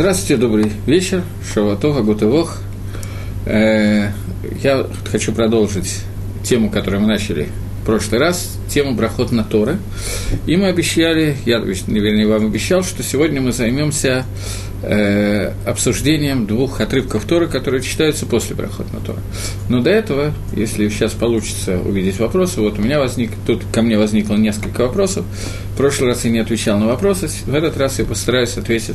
Здравствуйте, добрый вечер, Шаватова, Гутывох. Э, я хочу продолжить тему, которую мы начали прошлый раз, тему Брахот на Торы. И мы обещали, я, вернее, вам обещал, что сегодня мы займемся э, обсуждением двух отрывков Торы, которые читаются после Брахот на Торы. Но до этого, если сейчас получится увидеть вопросы, вот у меня возник, тут ко мне возникло несколько вопросов. В прошлый раз я не отвечал на вопросы, в этот раз я постараюсь ответить.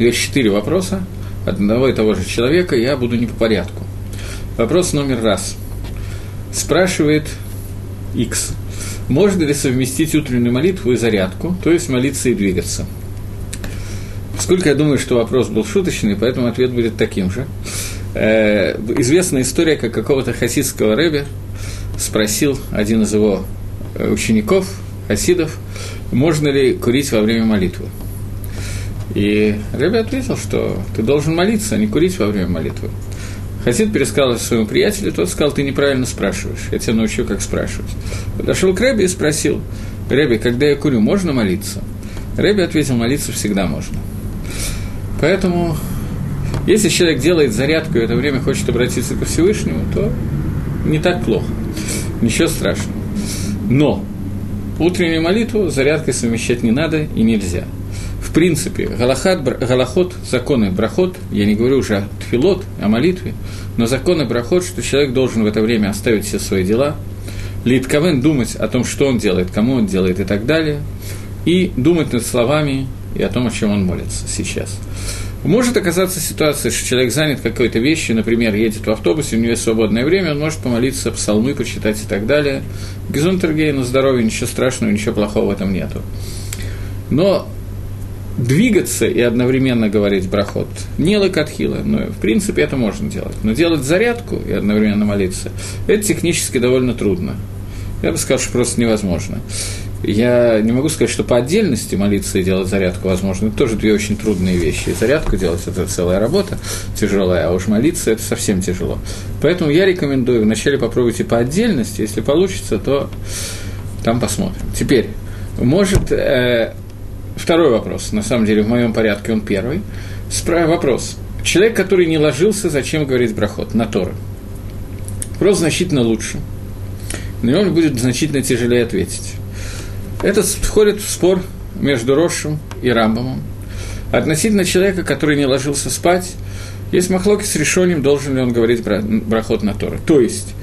Есть четыре вопроса одного и того же человека, я буду не по порядку. Вопрос номер раз. Спрашивает X. Можно ли совместить утреннюю молитву и зарядку, то есть молиться и двигаться? Сколько я думаю, что вопрос был шуточный, поэтому ответ будет таким же. Э, известная история, как какого-то хасидского рэбе спросил один из его э, учеников, хасидов, можно ли курить во время молитвы. И рэбе ответил, что ты должен молиться, а не курить во время молитвы. Хасид пересказал своему приятелю, тот сказал, ты неправильно спрашиваешь, я тебя научу, как спрашивать. Подошел к Рэбе и спросил, Рэбе, когда я курю, можно молиться? Рэбе ответил, молиться всегда можно. Поэтому, если человек делает зарядку и в это время хочет обратиться ко Всевышнему, то не так плохо, ничего страшного. Но утреннюю молитву зарядкой совмещать не надо и нельзя. Принципе, галахат, галахот, законы брахот, я не говорю уже о тфилот, о молитве, но законы брахот, что человек должен в это время оставить все свои дела, Литковен думать о том, что он делает, кому он делает и так далее, и думать над словами и о том, о чем он молится сейчас. Может оказаться ситуация, что человек занят какой-то вещью, например, едет в автобусе, у него есть свободное время, он может помолиться, псалмы почитать и так далее. Гезунтергей на здоровье, ничего страшного, ничего плохого в этом нету. Но двигаться и одновременно говорить брахот не лакатхила, но в принципе это можно делать. Но делать зарядку и одновременно молиться, это технически довольно трудно. Я бы сказал, что просто невозможно. Я не могу сказать, что по отдельности молиться и делать зарядку возможно. Это тоже две очень трудные вещи. И зарядку делать – это целая работа тяжелая, а уж молиться – это совсем тяжело. Поэтому я рекомендую вначале попробуйте по отдельности. Если получится, то там посмотрим. Теперь, может, э, второй вопрос. На самом деле, в моем порядке он первый. Справа вопрос. Человек, который не ложился, зачем говорить брахот? На Торы. Вопрос значительно лучше. На него будет значительно тяжелее ответить. Это входит в спор между Рошем и Рамбомом. Относительно человека, который не ложился спать, есть махлоки с решением, должен ли он говорить брахот на Торы. То есть,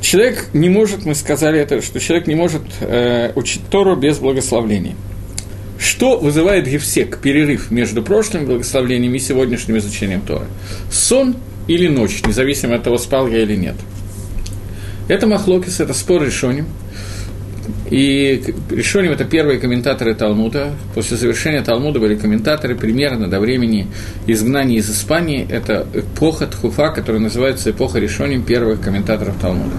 человек не может, мы сказали это, что человек не может э, учить Тору без благословения. Что вызывает гефсек, перерыв между прошлым благословлением и сегодняшним изучением Торы? Сон или ночь, независимо от того, спал я или нет. Это махлокис, это спор решением – и Решоним – это первые комментаторы Талмуда. После завершения Талмуда были комментаторы примерно до времени изгнания из Испании. Это эпоха Тхуфа, которая называется эпоха Решоним первых комментаторов Талмуда.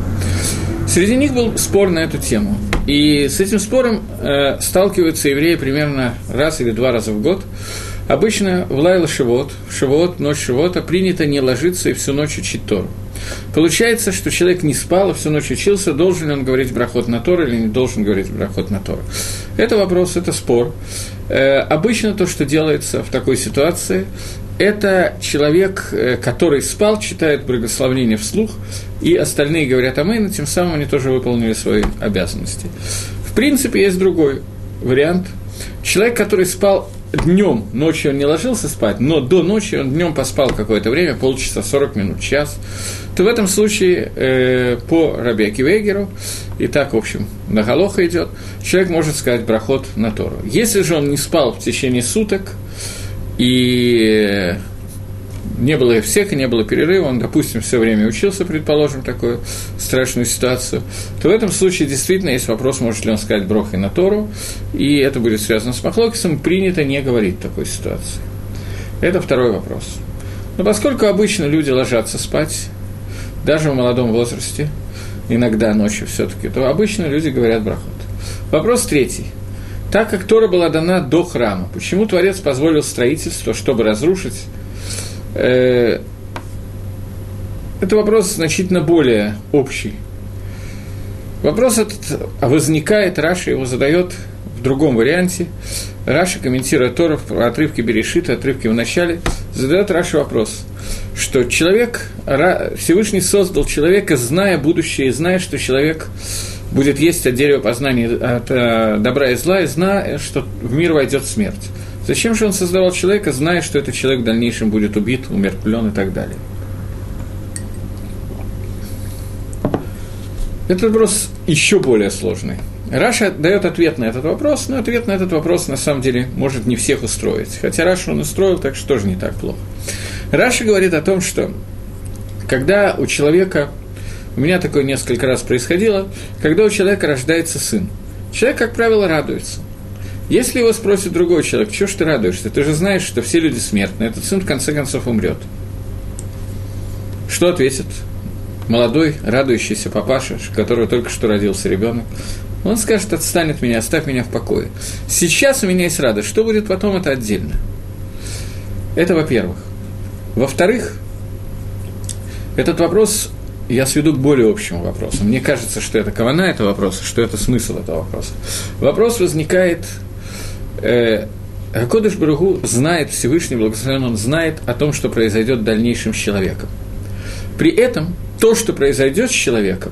Среди них был спор на эту тему. И с этим спором э, сталкиваются евреи примерно раз или два раза в год. Обычно в Лайла Шивот, Шивот, ночь Шивота, принято не ложиться и всю ночь учить Тору. Получается, что человек не спал, а всю ночь учился, должен ли он говорить брахот на Тор или не должен говорить брахот на Тор. Это вопрос, это спор. Э, обычно то, что делается в такой ситуации, это человек, э, который спал, читает благословение вслух, и остальные говорят и тем самым они тоже выполнили свои обязанности. В принципе, есть другой вариант. Человек, который спал днем, ночью он не ложился спать, но до ночи он днем поспал какое-то время, полчаса, 40 минут, час, то в этом случае э, по Рабеке Вегеру, и так, в общем, на Галоха идет, человек может сказать проход на Тору. Если же он не спал в течение суток, и не было всех, и не было перерыва, он, допустим, все время учился, предположим, такую страшную ситуацию, то в этом случае действительно есть вопрос, может ли он сказать брох и на Тору, и это будет связано с Махлокисом, принято не говорить такой ситуации. Это второй вопрос. Но поскольку обычно люди ложатся спать, даже в молодом возрасте, иногда ночью все-таки, то обычно люди говорят ברכות. Вопрос третий. Так как Тора была дана до храма, почему Творец позволил строительство, чтобы разрушить Э, это вопрос значительно более общий. Вопрос этот возникает, Раши его задает в другом варианте. Раши, комментируя Тору, отрывки Берешита, отрывки в начале, задает Раши вопрос, что человек, Всевышний создал человека, зная будущее, и зная, что человек будет есть от дерева познания от э, добра и зла, и зная, что в мир войдет смерть. Зачем же он создавал человека, зная, что этот человек в дальнейшем будет убит, умертвлен и так далее? Этот вопрос еще более сложный. Раши дает ответ на этот вопрос, но ответ на этот вопрос на самом деле может не всех устроить. Хотя Раши он устроил, так что тоже не так плохо. Раша говорит о том, что когда у человека, у меня такое несколько раз происходило, когда у человека рождается сын, человек, как правило, радуется. Если его спросит другой человек, чего ж ты радуешься? Ты же знаешь, что все люди смертны, этот сын в конце концов умрет. Что ответит молодой, радующийся папаша, которого только что родился ребенок? Он скажет, отстань от меня, оставь меня в покое. Сейчас у меня есть радость, что будет потом, это отдельно. Это во-первых. Во-вторых, этот вопрос я сведу к более общему вопросу. Мне кажется, что это кавана этого вопроса, что это смысл этого вопроса. Вопрос возникает, э, Акодыш Баругу знает, Всевышний Благословен, он знает о том, что произойдет в дальнейшем с человеком. При этом то, что произойдет с человеком,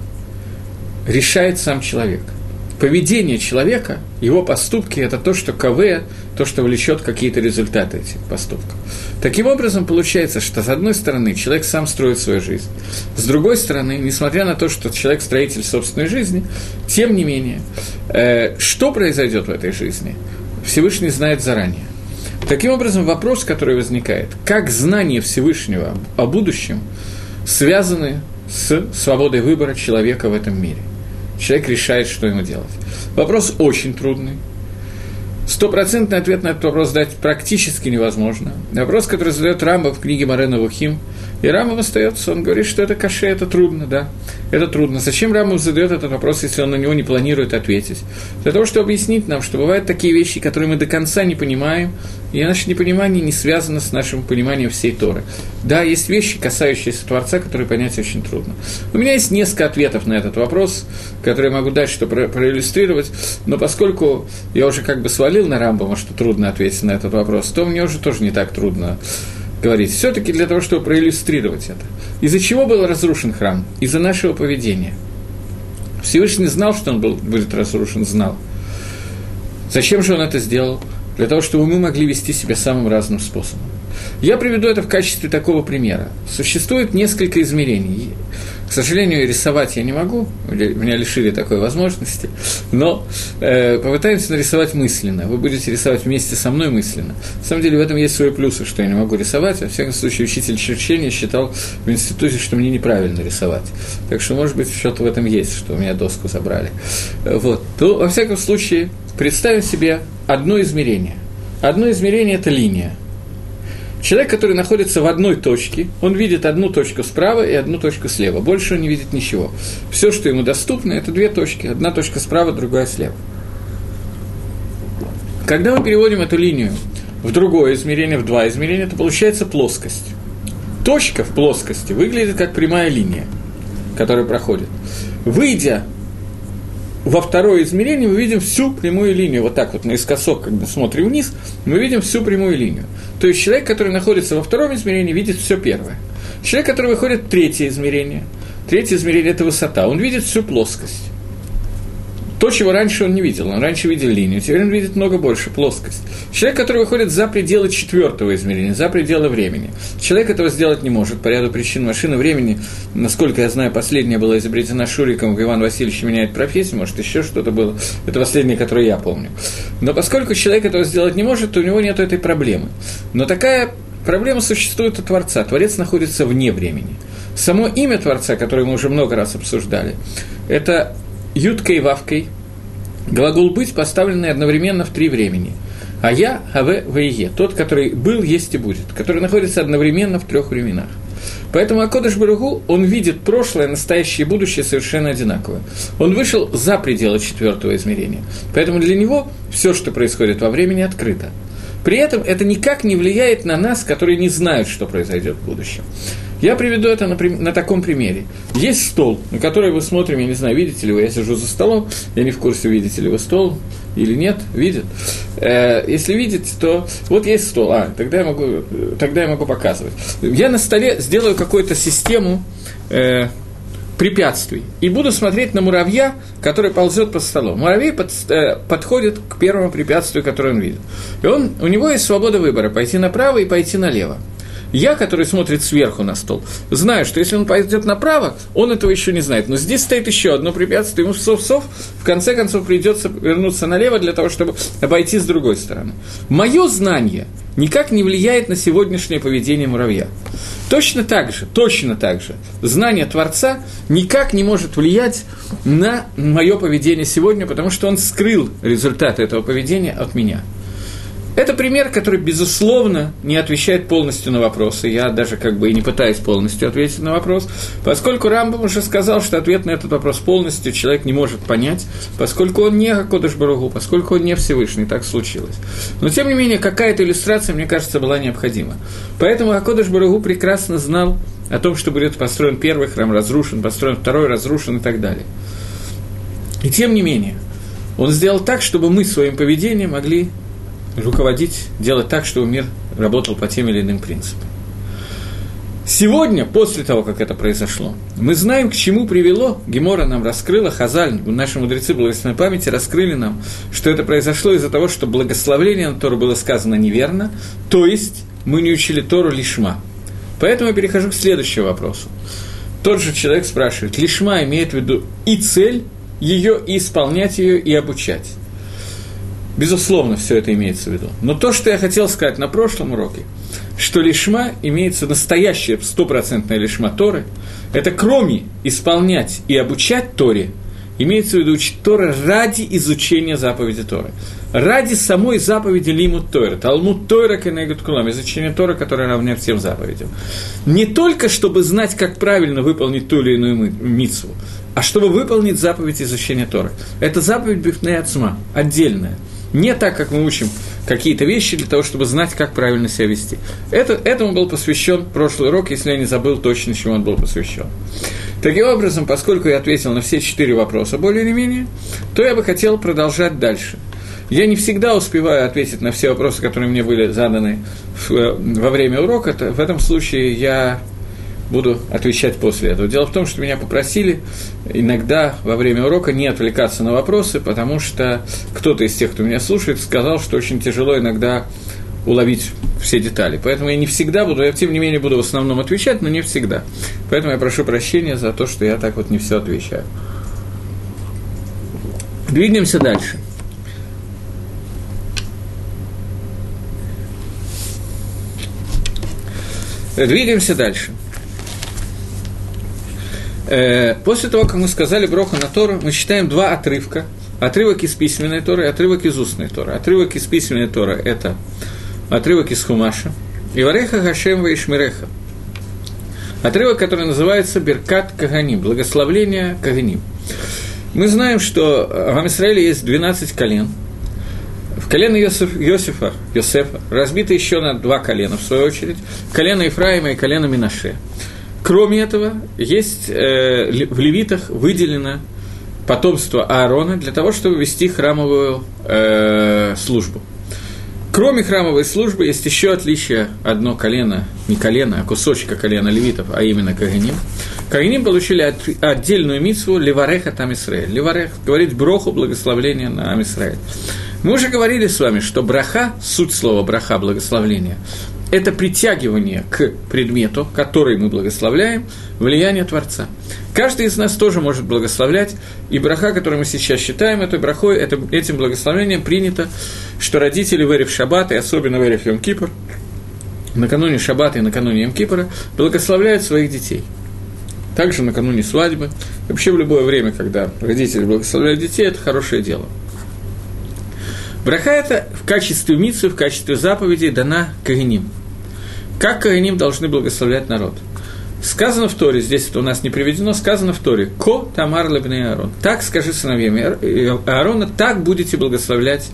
решает сам человек – поведение человека, его поступки – это то, что КВ, то, что влечет какие-то результаты этих поступков. Таким образом, получается, что с одной стороны человек сам строит свою жизнь, с другой стороны, несмотря на то, что человек строитель собственной жизни, тем не менее, э, что произойдет в этой жизни, Всевышний знает заранее. Таким образом, вопрос, который возникает, как знание Всевышнего о будущем связаны с свободой выбора человека в этом мире человек решает, что ему делать. Вопрос очень трудный. Стопроцентный ответ на этот вопрос дать практически невозможно. Вопрос, который задает Рамба в книге Марена Вухим, и Рамов остается, он говорит, что это каше, это трудно, да, это трудно. Зачем Рамов задает этот вопрос, если он на него не планирует ответить? Для того, чтобы объяснить нам, что бывают такие вещи, которые мы до конца не понимаем, и наше непонимание не связано с нашим пониманием всей Торы. Да, есть вещи, касающиеся Творца, которые понять очень трудно. У меня есть несколько ответов на этот вопрос, которые я могу дать, чтобы проиллюстрировать, но поскольку я уже как бы свалил на Рамбома, что трудно ответить на этот вопрос, то мне уже тоже не так трудно говорить. Все-таки для того, чтобы проиллюстрировать это. Из-за чего был разрушен храм? Из-за нашего поведения. Всевышний знал, что он был, будет разрушен, знал. Зачем же он это сделал? Для того, чтобы мы могли вести себя самым разным способом. Я приведу это в качестве такого примера. Существует несколько измерений. К сожалению, рисовать я не могу, меня лишили такой возможности, но э, попытаемся нарисовать мысленно. Вы будете рисовать вместе со мной мысленно. На самом деле в этом есть свои плюсы, что я не могу рисовать. Во всяком случае, учитель черчения считал в институте, что мне неправильно рисовать. Так что, может быть, что-то в этом есть, что у меня доску забрали. Вот. То, во всяком случае, представим себе одно измерение. Одно измерение – это линия. Человек, который находится в одной точке, он видит одну точку справа и одну точку слева. Больше он не видит ничего. Все, что ему доступно, это две точки. Одна точка справа, другая слева. Когда мы переводим эту линию в другое измерение, в два измерения, то получается плоскость. Точка в плоскости выглядит как прямая линия, которая проходит. Выйдя во второе измерение мы видим всю прямую линию, вот так вот наискосок, когда смотрим вниз, мы видим всю прямую линию. То есть человек, который находится во втором измерении, видит все первое. Человек, который выходит в третье измерение, третье измерение – это высота, он видит всю плоскость. То, чего раньше он не видел. Он раньше видел линию, теперь он видит много больше, плоскость. Человек, который выходит за пределы четвертого измерения, за пределы времени. Человек этого сделать не может по ряду причин машины времени. Насколько я знаю, последняя была изобретена Шуриком, Иван Васильевич меняет профессию, может, еще что-то было. Это последнее, которое я помню. Но поскольку человек этого сделать не может, то у него нет этой проблемы. Но такая проблема существует у Творца. Творец находится вне времени. Само имя Творца, которое мы уже много раз обсуждали, это юткой и вавкой, глагол «быть» поставленный одновременно в три времени. А я, АВ, ВЕ, тот, который был, есть и будет, который находится одновременно в трех временах. Поэтому Акодыш Баругу, он видит прошлое, настоящее и будущее совершенно одинаково. Он вышел за пределы четвертого измерения. Поэтому для него все, что происходит во времени, открыто. При этом это никак не влияет на нас, которые не знают, что произойдет в будущем. Я приведу это на, на таком примере. Есть стол, на который мы смотрим, я не знаю, видите ли вы, я сижу за столом, я не в курсе, видите ли вы стол или нет, видит. Э, если видите, то вот есть стол, а, тогда я могу, тогда я могу показывать. Я на столе сделаю какую-то систему э, препятствий. И буду смотреть на муравья, который ползет по столу. Муравей под, э, подходит к первому препятствию, которое он видит. И он, у него есть свобода выбора, пойти направо и пойти налево. Я, который смотрит сверху на стол, знаю, что если он пойдет направо, он этого еще не знает. Но здесь стоит еще одно препятствие, ему сов-сов, в конце концов придется вернуться налево для того, чтобы обойти с другой стороны. Мое знание никак не влияет на сегодняшнее поведение муравья. Точно так же, точно так же, знание Творца никак не может влиять на мое поведение сегодня, потому что он скрыл результаты этого поведения от меня. Это пример, который, безусловно, не отвечает полностью на вопросы. Я даже как бы и не пытаюсь полностью ответить на вопрос, поскольку Рамбам уже сказал, что ответ на этот вопрос полностью человек не может понять, поскольку он не Акодыш Баругу, поскольку он не Всевышний, так случилось. Но, тем не менее, какая-то иллюстрация, мне кажется, была необходима. Поэтому Акодыш Баругу прекрасно знал о том, что будет построен первый храм, разрушен, построен второй, разрушен и так далее. И тем не менее, он сделал так, чтобы мы своим поведением могли руководить, делать так, чтобы мир работал по тем или иным принципам. Сегодня, после того, как это произошло, мы знаем, к чему привело, Гемора нам раскрыла, Хазаль, наши мудрецы благословенной памяти раскрыли нам, что это произошло из-за того, что благословление на Тору было сказано неверно, то есть мы не учили Тору лишма. Поэтому я перехожу к следующему вопросу. Тот же человек спрашивает, лишма имеет в виду и цель ее, и исполнять ее, и обучать. Безусловно, все это имеется в виду. Но то, что я хотел сказать на прошлом уроке, что лишма имеется настоящая стопроцентная лишма Торы, это кроме исполнять и обучать Торе, имеется в виду учить Тора ради изучения заповеди Торы. Ради самой заповеди Лимут Тора, Талмуд Тора Кенегут Кулам, изучение Тора, которое равняет всем заповедям. Не только, чтобы знать, как правильно выполнить ту или иную митцву, а чтобы выполнить заповедь изучения Тора. Это заповедь Бифней Ацма, отдельная – не так, как мы учим какие-то вещи для того, чтобы знать, как правильно себя вести. Это, этому был посвящен прошлый урок, если я не забыл точно, чему он был посвящен. Таким образом, поскольку я ответил на все четыре вопроса более или менее, то я бы хотел продолжать дальше. Я не всегда успеваю ответить на все вопросы, которые мне были заданы во время урока. В этом случае я буду отвечать после этого. Дело в том, что меня попросили иногда во время урока не отвлекаться на вопросы, потому что кто-то из тех, кто меня слушает, сказал, что очень тяжело иногда уловить все детали. Поэтому я не всегда буду, я тем не менее буду в основном отвечать, но не всегда. Поэтому я прошу прощения за то, что я так вот не все отвечаю. Двигаемся дальше. Двигаемся дальше. Э, после того, как мы сказали Броха на Тору, мы читаем два отрывка. Отрывок из письменной Торы и отрывок из устной Торы. Отрывок из письменной Торы – это отрывок из Хумаша. И вареха Хашем Ваишмиреха. Отрывок, который называется Беркат Каганим, благословление Каганим. Мы знаем, что в Амисраиле есть 12 колен. В колено Йосиф, Йосифа, Йосефа разбито еще на два колена, в свою очередь. Колено Ефраима и колено Минаше. Кроме этого, есть э, в левитах выделено потомство Аарона для того, чтобы вести храмовую э, службу. Кроме храмовой службы есть еще отличие одно колено, не колено, а кусочка колена левитов, а именно Каганим. Каганим получили от, отдельную митсву Левареха там Исраэль. Леварех говорит броху, благословление на Амисраэль. Мы уже говорили с вами, что браха, суть слова браха, благословление, это притягивание к предмету, который мы благословляем, влияние Творца. Каждый из нас тоже может благословлять, и браха, который мы сейчас считаем этой брахой, это, этим благословением принято, что родители в Эрев Шаббат, и особенно в Эрев Йом Кипр, накануне Шаббата и накануне Йом Кипра, благословляют своих детей. Также накануне свадьбы, вообще в любое время, когда родители благословляют детей, это хорошее дело. Браха это в качестве митсу, в качестве заповедей дана Каганим – как Коганим должны благословлять народ? Сказано в Торе, здесь это у нас не приведено, сказано в Торе, «Ко тамар лебней Аарон». Так скажи сыновьям Аарона, так будете благословлять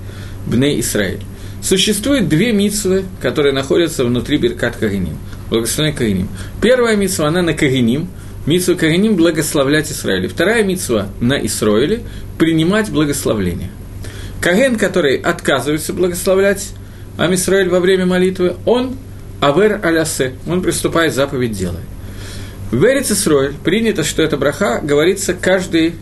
Бней Исраиль. Существует две митсвы, которые находятся внутри Беркат Каганим. благословение Каганим. Первая митсва, она на Каганим, митсва Каганим – благословлять Израиль. Вторая митсва на Исраиле – принимать благословление. Каген, который отказывается благословлять Амисраэль во время молитвы, он авер алясе, он приступает заповедь делает. В Эрец Исроэль принято, что эта браха говорится каждый,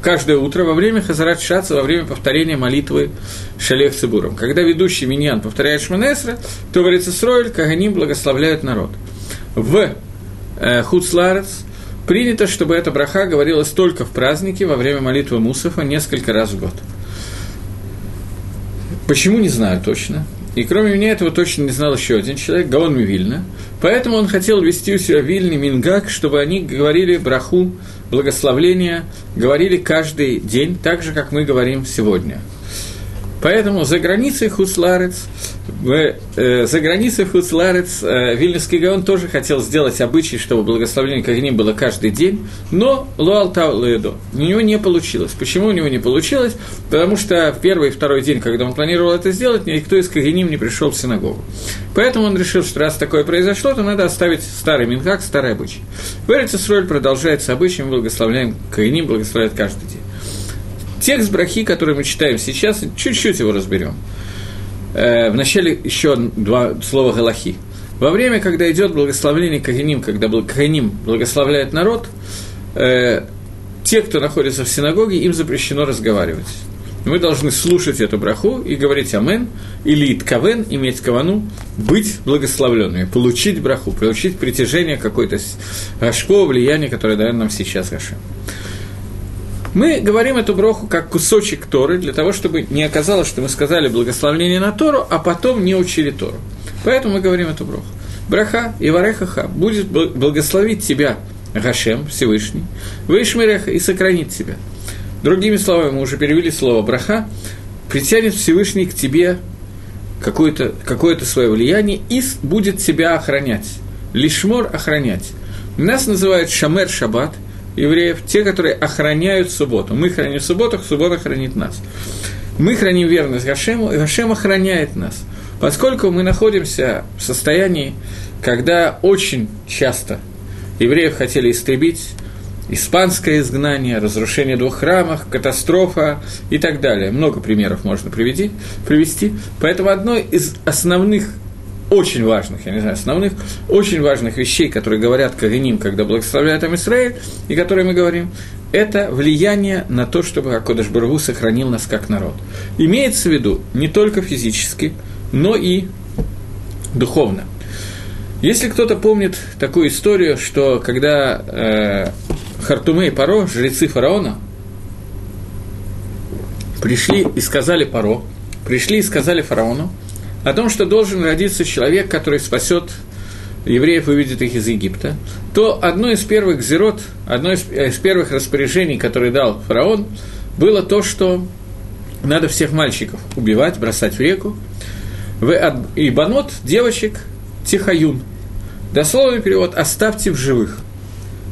каждое утро во время Хазарат Шаца, во время повторения молитвы Шалех Цибуром. Когда ведущий Миньян повторяет Шманесра, то в Эрец Исроэль Каганим благословляют народ. В э, Хуцларец принято, чтобы эта браха говорилась только в празднике во время молитвы Мусафа несколько раз в год. Почему, не знаю точно. И кроме меня этого точно не знал еще один человек, Гаон Вильна. Поэтому он хотел вести у себя Вильни Мингак, чтобы они говорили браху, благословления, говорили каждый день, так же, как мы говорим сегодня. Поэтому за границей Хуцларец в, э, за границей Хуцларец э, Вильнюсский Гаон тоже хотел сделать обычай, чтобы благословление Кагним было каждый день, но Луалтау Луэдо. У него не получилось. Почему у него не получилось? Потому что в первый и второй день, когда он планировал это сделать, никто из Кагним не пришел в синагогу. Поэтому он решил, что раз такое произошло, то надо оставить старый Минхак, старый обычай. В Эрицесроль продолжается обычай, мы благословляем Кагним, благословляет каждый день. Текст брахи, который мы читаем сейчас, чуть-чуть его разберем – э, вначале еще два слова Галахи. Во время, когда идет благословление Каганим, когда Каганим благословляет народ, э, те, кто находится в синагоге, им запрещено разговаривать. Мы должны слушать эту браху и говорить «Амен» или «Иткавен», иметь кавану, быть благословленными, получить браху, получить притяжение какой-то Гашко, влияния, которое дает нам сейчас Гашем. Мы говорим эту броху как кусочек Торы, для того, чтобы не оказалось, что мы сказали благословение на Тору, а потом не учили Тору. Поэтому мы говорим эту броху. Браха и Варехаха будет благословить тебя Гашем, Всевышний, Вейшмереха и сохранит тебя. Другими словами, мы уже перевели слово браха, притянет Всевышний к тебе какое-то какое свое влияние и будет тебя охранять. Лишмор охранять. Нас называют Шамер Шаббат – евреев, те, которые охраняют субботу. Мы храним субботу, суббота хранит нас. Мы храним верность Гашему, и Гашем охраняет нас. Поскольку мы находимся в состоянии, когда очень часто евреев хотели истребить, испанское изгнание, разрушение двух храмов, катастрофа и так далее. Много примеров можно приведи, привести. Поэтому одной из основных очень важных, я не знаю, основных, очень важных вещей, которые говорят Каганим, когда благословляют Израиль, и которые мы говорим, это влияние на то, чтобы Акодыш Баргу сохранил нас как народ. Имеется в виду не только физически, но и духовно. Если кто-то помнит такую историю, что когда э, Хартуме и Паро, жрецы фараона, пришли и сказали Паро, пришли и сказали фараону, о том, что должен родиться человек, который спасет евреев выведет их из Египта, то одно из первых зерот, одно из, из первых распоряжений, которые дал фараон, было то, что надо всех мальчиков убивать, бросать в реку, и банот, девочек, тихаюн. Дословный перевод «оставьте в живых».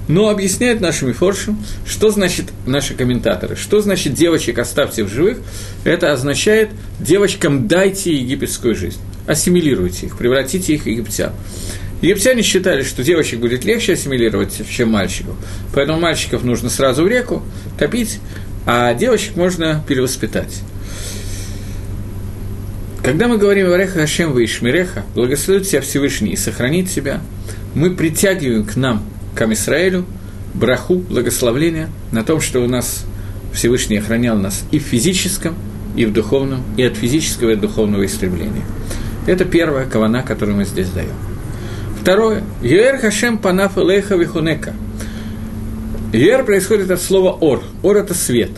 Но объясняют нашими форшем, что значит наши комментаторы, что значит девочек оставьте в живых. Это означает девочкам дайте египетскую жизнь, ассимилируйте их, превратите их в египтян. Египтяне считали, что девочек будет легче ассимилировать, чем мальчиков, поэтому мальчиков нужно сразу в реку топить, а девочек можно перевоспитать. Когда мы говорим «Вареха Хашем Ваишмиреха», благословит тебя Всевышний и сохранит тебя, мы притягиваем к нам к Амисраэлю, браху, благословление на том, что у нас Всевышний охранял нас и в физическом, и в духовном, и от физического и от духовного истребления. Это первая кавана, которую мы здесь даем. Второе. Юэр Хашем панаф элейха вихунека. Юэр происходит от слова ор. Ор – это свет.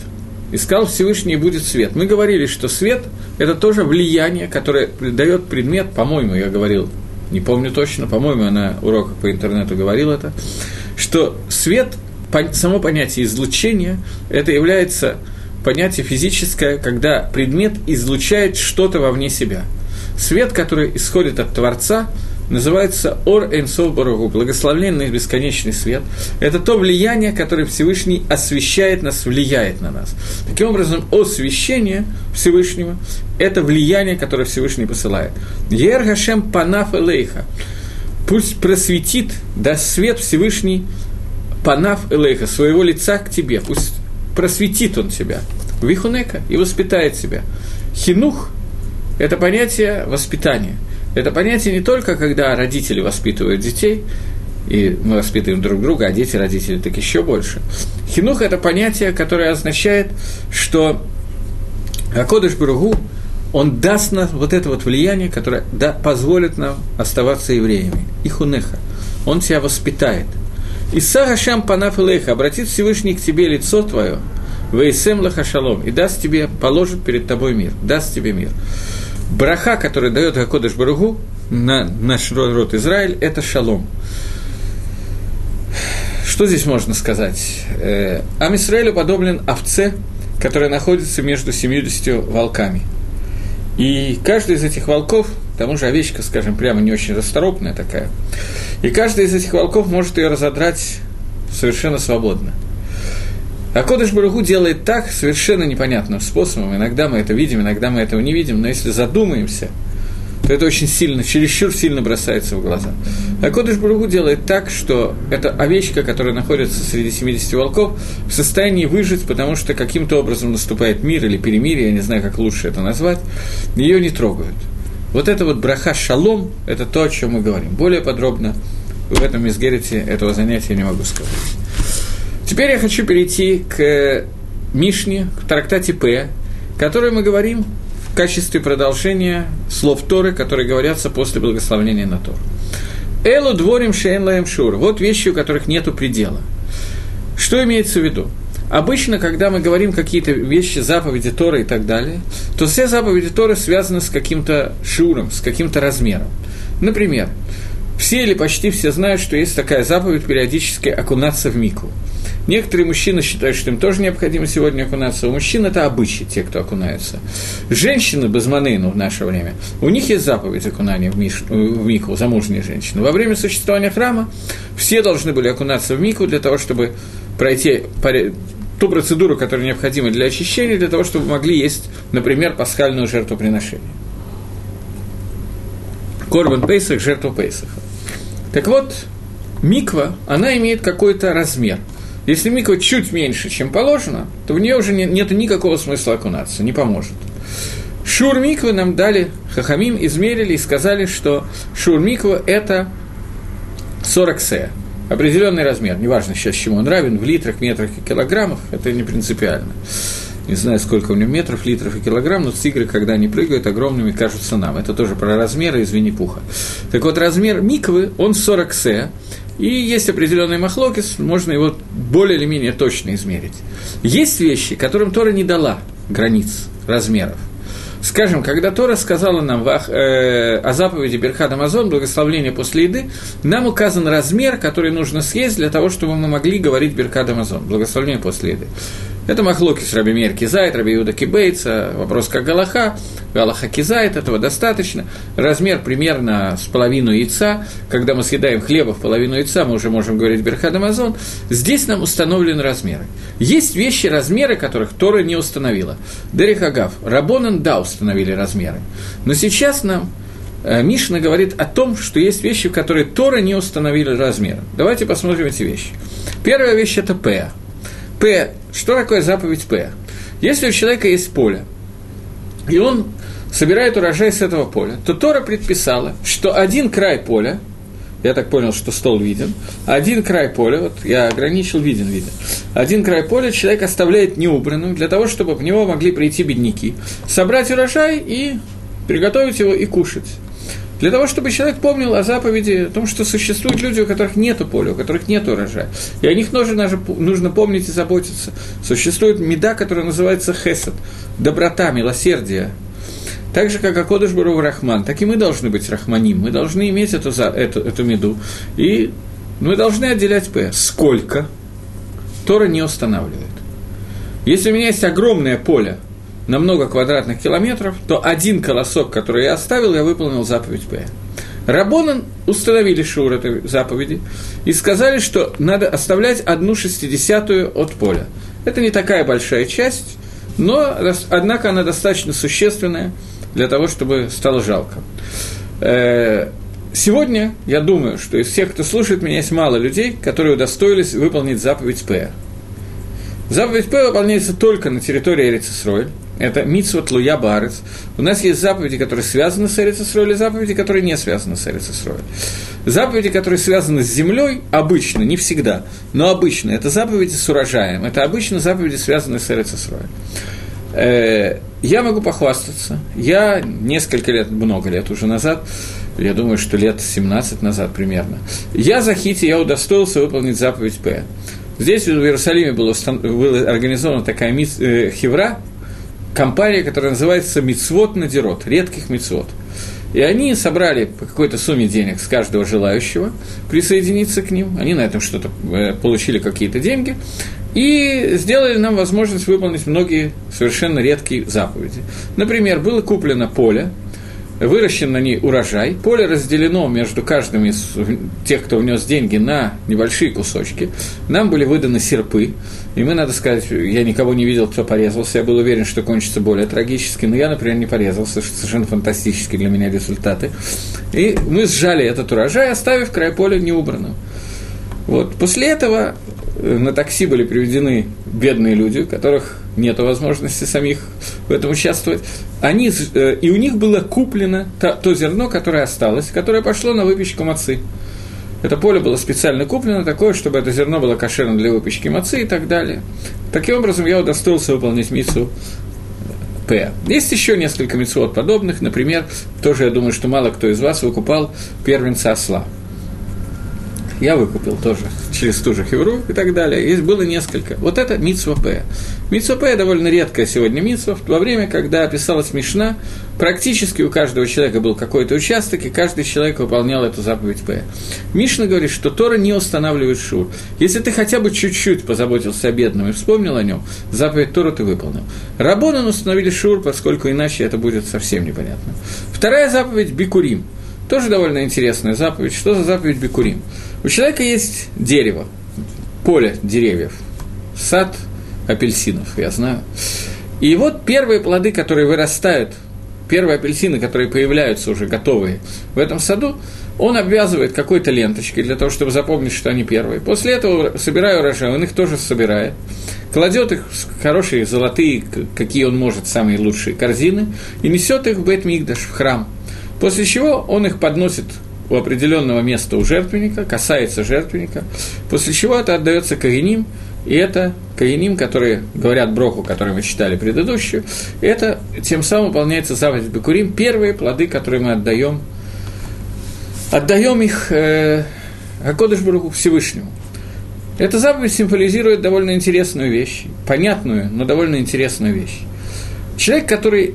Искал Всевышний, и будет свет. Мы говорили, что свет – это тоже влияние, которое дает предмет, по-моему, я говорил не помню точно, по-моему, она урок по интернету говорила это, что свет, само понятие излучения, это является понятие физическое, когда предмет излучает что-то вовне себя. Свет, который исходит от Творца, называется Ор Энсов Барагу, благословленный бесконечный свет. Это то влияние, которое Всевышний освещает нас, влияет на нас. Таким образом, освещение Всевышнего – это влияние, которое Всевышний посылает. Ер Гашем Панаф Элейха пусть просветит, даст свет Всевышний Панав Элейха, своего лица к тебе, пусть просветит он тебя, Вихунека, и воспитает тебя. Хинух – это понятие воспитания. Это понятие не только, когда родители воспитывают детей, и мы воспитываем друг друга, а дети родители так еще больше. Хинух – это понятие, которое означает, что Акодыш Бругу, он даст нам вот это вот влияние, которое да, позволит нам оставаться евреями. И. Он тебя воспитает. И Сагашам Панаф Илейха, обратит Всевышний к тебе лицо твое, Вейсем Лахашалом, и даст тебе, положит перед тобой мир, даст тебе мир. Браха, который дает Гакодыш Баругу на наш род Израиль, это шалом. Что здесь можно сказать? Э, Ам Исраилю подоблен овце, которая находится между 70 волками. И каждый из этих волков, к тому же овечка, скажем, прямо не очень расторопная такая, и каждый из этих волков может ее разодрать совершенно свободно. А Кодыш Баруху делает так совершенно непонятным способом. Иногда мы это видим, иногда мы этого не видим, но если задумаемся, то это очень сильно, чересчур сильно бросается в глаза. А Кодыш Баруху делает так, что эта овечка, которая находится среди 70 волков, в состоянии выжить, потому что каким-то образом наступает мир или перемирие, я не знаю, как лучше это назвать, ее не трогают. Вот это вот браха шалом, это то, о чем мы говорим. Более подробно в этом изгерите этого занятия не могу сказать. Теперь я хочу перейти к Мишне, к трактате П, который мы говорим в качестве продолжения слов Торы, которые говорятся после благословения на Тору. Элу дворим шейн лаем шур. Вот вещи, у которых нет предела. Что имеется в виду? Обычно, когда мы говорим какие-то вещи, заповеди Торы и так далее, то все заповеди Торы связаны с каким-то шуром, с каким-то размером. Например, все или почти все знают, что есть такая заповедь периодически окунаться в мику. Некоторые мужчины считают, что им тоже необходимо сегодня окунаться. У мужчин это обычай, те, кто окунается. Женщины безманейну в наше время, у них есть заповедь окунания в, миш, в мику, замужние женщины. Во время существования храма все должны были окунаться в мику для того, чтобы пройти ту процедуру, которая необходима для очищения, для того, чтобы могли есть, например, пасхальную жертвоприношение. Корбан Пейсах, жертву Пейсаха. Так вот, миква, она имеет какой-то размер – если миква чуть меньше, чем положено, то в нее уже не, нет никакого смысла окунаться, не поможет. Шур миквы нам дали, хахамим измерили и сказали, что шур миква – это 40 се, определенный размер, неважно сейчас чему он равен, в литрах, метрах и килограммах, это не принципиально. Не знаю, сколько у него метров, литров и килограмм, но тигры, когда они прыгают, огромными кажутся нам. Это тоже про размеры из Винни-Пуха. Так вот, размер миквы, он 40 се, и есть определенный махлокис, можно его более или менее точно измерить. Есть вещи, которым Тора не дала границ, размеров. Скажем, когда Тора сказала нам э, о заповеди Берхад Амазон, благословление после еды, нам указан размер, который нужно съесть для того, чтобы мы могли говорить Берхад Амазон, благословение после еды. Это Махлоки с Раби Мер Кизайт, Раби Юда Кибейца, вопрос как Галаха, Галаха כזית, этого достаточно. Размер примерно с половину яйца, когда мы съедаем хлеба в половину яйца, мы уже можем говорить ברכת המזון, здесь нам установлены размеры. Есть вещи, размеры которых Тора не установила. דרך אגב, רבנן, да, установили размеры. Но сейчас нам э, Мишна говорит о том, что есть вещи, которые Тора не установили размеры. Давайте посмотрим эти вещи. Первая вещь – это פאה. פאה. Что такое заповедь פאה? Если у человека есть поле, и он собирает урожай с этого поля, то Тора предписала, что один край поля, я так понял, что стол виден, один край поля, вот я ограничил, виден, виден, один край поля человек оставляет неубранным для того, чтобы в него могли прийти бедняки, собрать урожай и приготовить его и кушать. Для того, чтобы человек помнил о заповеди, о том, что существуют люди, у которых нет поля, у которых нет урожая. И о них нужно, нужно помнить и заботиться. Существует меда, которая называется хесед, доброта, милосердие. Так же, как Акодыш Бару Рахман, так и мы должны быть Рахманим. Мы должны иметь эту, эту, эту меду. И мы должны отделять П. Сколько? Тора не устанавливает. Если у меня есть огромное поле – на много квадратных километров, то один колосок, который я оставил, я выполнил заповедь П. Рабонан установили шур этой заповеди и сказали, что надо оставлять одну шестидесятую от поля. Это не такая большая часть, но, однако, она достаточно существенная для того, чтобы стало жалко. Э, сегодня я думаю, что из всех, кто слушает меня, есть мало людей, которые удостоились выполнить заповедь П. Заповедь П выполняется только на территории Эрицесроль. Это Мицвот Луя Барец. У нас есть заповеди, которые связаны с Эрицесроль, и заповеди, которые не связаны с Эрицесроль. Заповеди, которые связаны с землей, обычно, не всегда, но обычно, это заповеди с урожаем. Это обычно заповеди, связанные с Эрицесроль. Э, я могу похвастаться. Я несколько лет, много лет уже назад, я думаю, что лет 17 назад примерно, я за Хити, я удостоился выполнить заповедь П. Здесь, в Иерусалиме, была, была организована такая миц, э, хевра, компания, которая называется «Мицвод Надирот», редких мицвод. И они собрали по какой-то сумме денег с каждого желающего присоединиться к ним. Они на этом что-то э, получили какие-то деньги. И сделали нам возможность выполнить многие совершенно редкие заповеди. Например, было куплено поле, выращен на ней урожай, поле разделено между каждым из тех, кто внес деньги, на небольшие кусочки. Нам были выданы серпы, и мы, надо сказать, я никого не видел, кто порезался, я был уверен, что кончится более трагически, но я, например, не порезался, что совершенно фантастические для меня результаты. И мы сжали этот урожай, оставив край поля неубранным. Вот. После этого на такси были приведены бедные люди, у которых нет возможности самих в этом участвовать. Они, э, и у них было куплено то, то зерно, которое осталось, которое пошло на выпечку мацы. Это поле было специально куплено такое, чтобы это зерно было кошерным для выпечки мацы и так далее. Таким образом, я удостоился выполнить мицву פאה. Есть еще несколько מצוות подобных, например, тоже я думаю, что мало кто из вас выкупал первенца осла я выкупил тоже через ту же хевру и так далее. Есть было несколько. Вот это мицва פאה. Мицва פאה довольно редкая сегодня мицва. В то время, когда писалась Мишна, практически у каждого человека был какой-то участок, и каждый человек выполнял эту заповедь פאה. Мишна говорит, что Тора не устанавливает шур. Если ты хотя бы чуть-чуть позаботился о бедном и вспомнил о нем, заповедь Тора ты выполнил. Рабонан установили шур, поскольку иначе это будет совсем непонятно. Вторая заповедь – Бикурим. Тоже довольно интересная заповедь. Что за заповедь Бикурим? У человека есть дерево, поле деревьев, сад апельсинов, я знаю. И вот первые плоды, которые вырастают, первые апельсины, которые появляются уже готовые в этом саду, он обвязывает какой-то ленточкой для того, чтобы запомнить, что они первые. После этого, собирая урожай, он их тоже собирает, кладет их в хорошие золотые, какие он может, самые лучшие корзины, и несет их в Бет-Мигдаш, в храм. После чего он их подносит у определенного места у жертвенника, касается жертвенника, после чего это отдается Каиним, и это Каиним, которые говорят Броху, который мы читали предыдущую, это тем самым выполняется заповедь Бекурим, первые плоды, которые мы отдаем, отдаем их э, Акодыш Бруху Всевышнему. Эта заповедь символизирует довольно интересную вещь, понятную, но довольно интересную вещь. Человек, который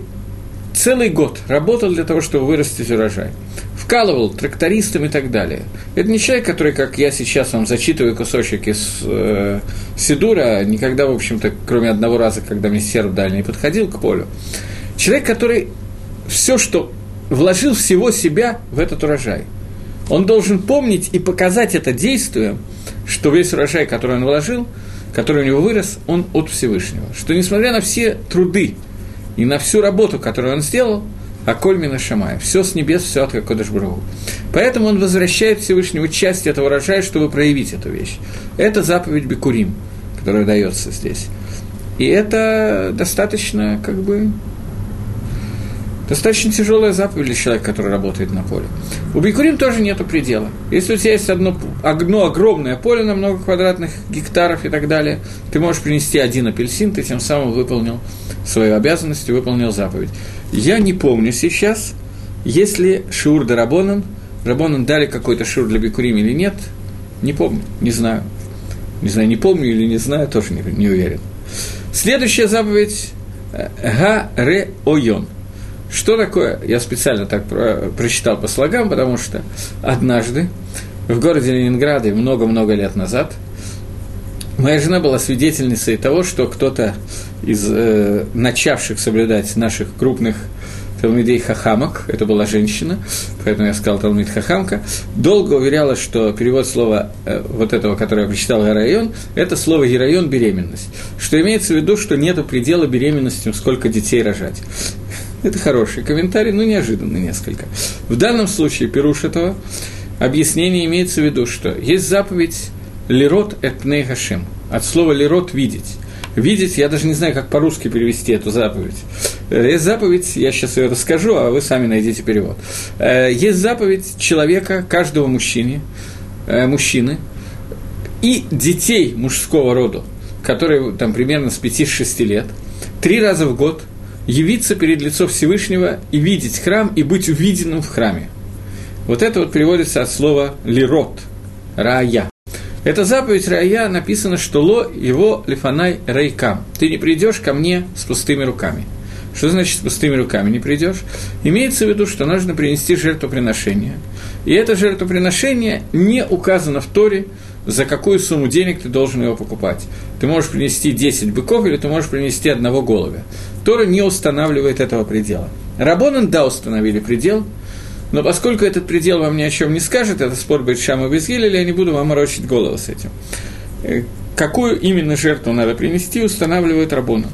целый год работал для того, чтобы вырастить урожай – вкалывал трактористам и так далее. Это не человек, который, как я сейчас вам зачитываю кусочек из э, Сидура, никогда, в общем-то, кроме одного раза, когда мне серб дальний подходил к полю. Человек, который все, что вложил всего себя в этот урожай. Он должен помнить и показать это действием, что весь урожай, который он вложил, который у него вырос, он от Всевышнего. Что несмотря на все труды и на всю работу, которую он сделал, а Кольмина Шамая. Все с небес, все от Кодыш. Поэтому он возвращает Всевышнему часть этого урожая, чтобы проявить эту вещь. Это заповедь Бекурим, которая дается здесь. И это достаточно, как бы, достаточно тяжелая заповедь для человека, который работает на поле. У Бикурим тоже нет предела. Если у тебя есть одно, одно огромное поле на много квадратных гектаров и так далее, ты можешь принести один апельсин, ты тем самым выполнил свою обязанность и выполнил заповедь. Я не помню сейчас, если Шиур да Рабонан, Рабонан дали какой-то Шиур для Бикурим или нет, не помню, не знаю. Не знаю, не помню или не знаю, тоже не, не уверен. Следующая заповедь э, Га-ре-ойон. Что такое? Я специально так про, прочитал по слогам, потому что однажды в городе Ленинграде много-много лет назад моя жена была свидетельницей того, что кто-то из э, начавших соблюдать наших крупных Талмидей Хахамок, это была женщина, поэтому я сказал Талмид Хахамка, долго уверяла, что перевод слова э, вот этого, которое я прочитал Герайон, это слово Герайон – беременность. Что имеется в виду, что нет предела беременности, сколько детей рожать. Это хороший комментарий, но неожиданный несколько. В данном случае Пируш этого объяснение имеется в виду, что есть заповедь «лирот этней гашим», от слова «лирот» – «видеть». Видеть, я даже не знаю, как по-русски перевести эту заповедь. Э, есть заповедь, я сейчас ее расскажу, а вы сами найдите перевод. Э, есть заповедь человека, каждого мужчины, э, мужчины и детей мужского рода, которые там примерно с 5-6 лет, три раза в год явиться перед лицом Всевышнего и видеть храм и быть увиденным в храме. Вот это вот переводится от слова «лирот», «рая». Эта заповедь Рая написано, что ло его лифанай рейкам. Ты не придешь ко мне с пустыми руками. Что значит с пустыми руками не придешь? Имеется в виду, что нужно принести жертвоприношение. И это жертвоприношение не указано в Торе, за какую сумму денег ты должен его покупать. Ты можешь принести 10 быков или ты можешь принести одного голубя. Тора не устанавливает этого предела. Рабонан, да, установили предел – но поскольку этот предел вам ни о чем не скажет, это спор Бетшама без Гилеля, я не буду вам морочить голову с этим. Э, какую именно жертву надо принести, устанавливает Рабона.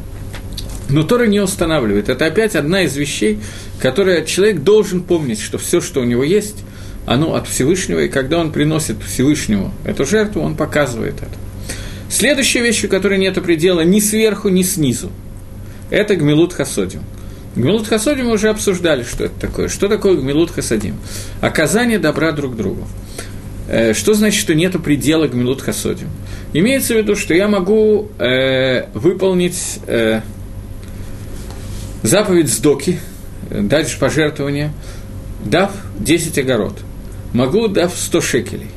Но Тора не устанавливает. Это опять одна из вещей, которые человек должен помнить, что все, что у него есть, оно от Всевышнего, и когда он приносит Всевышнему эту жертву, он показывает это. Следующая вещь, у которой нет предела ни сверху, ни снизу, это гмилут хасодим – Гмилут Хасодим мы уже обсуждали, что это такое. Что такое Гмилут Хасадим? Оказание добра друг другу. Э, что значит, что нет предела Гмилут Хасодим? Имеется в виду, что я могу э, выполнить э, заповедь Сдоки, дать пожертвование, дав 10 огород. Могу дав 100 шекелей.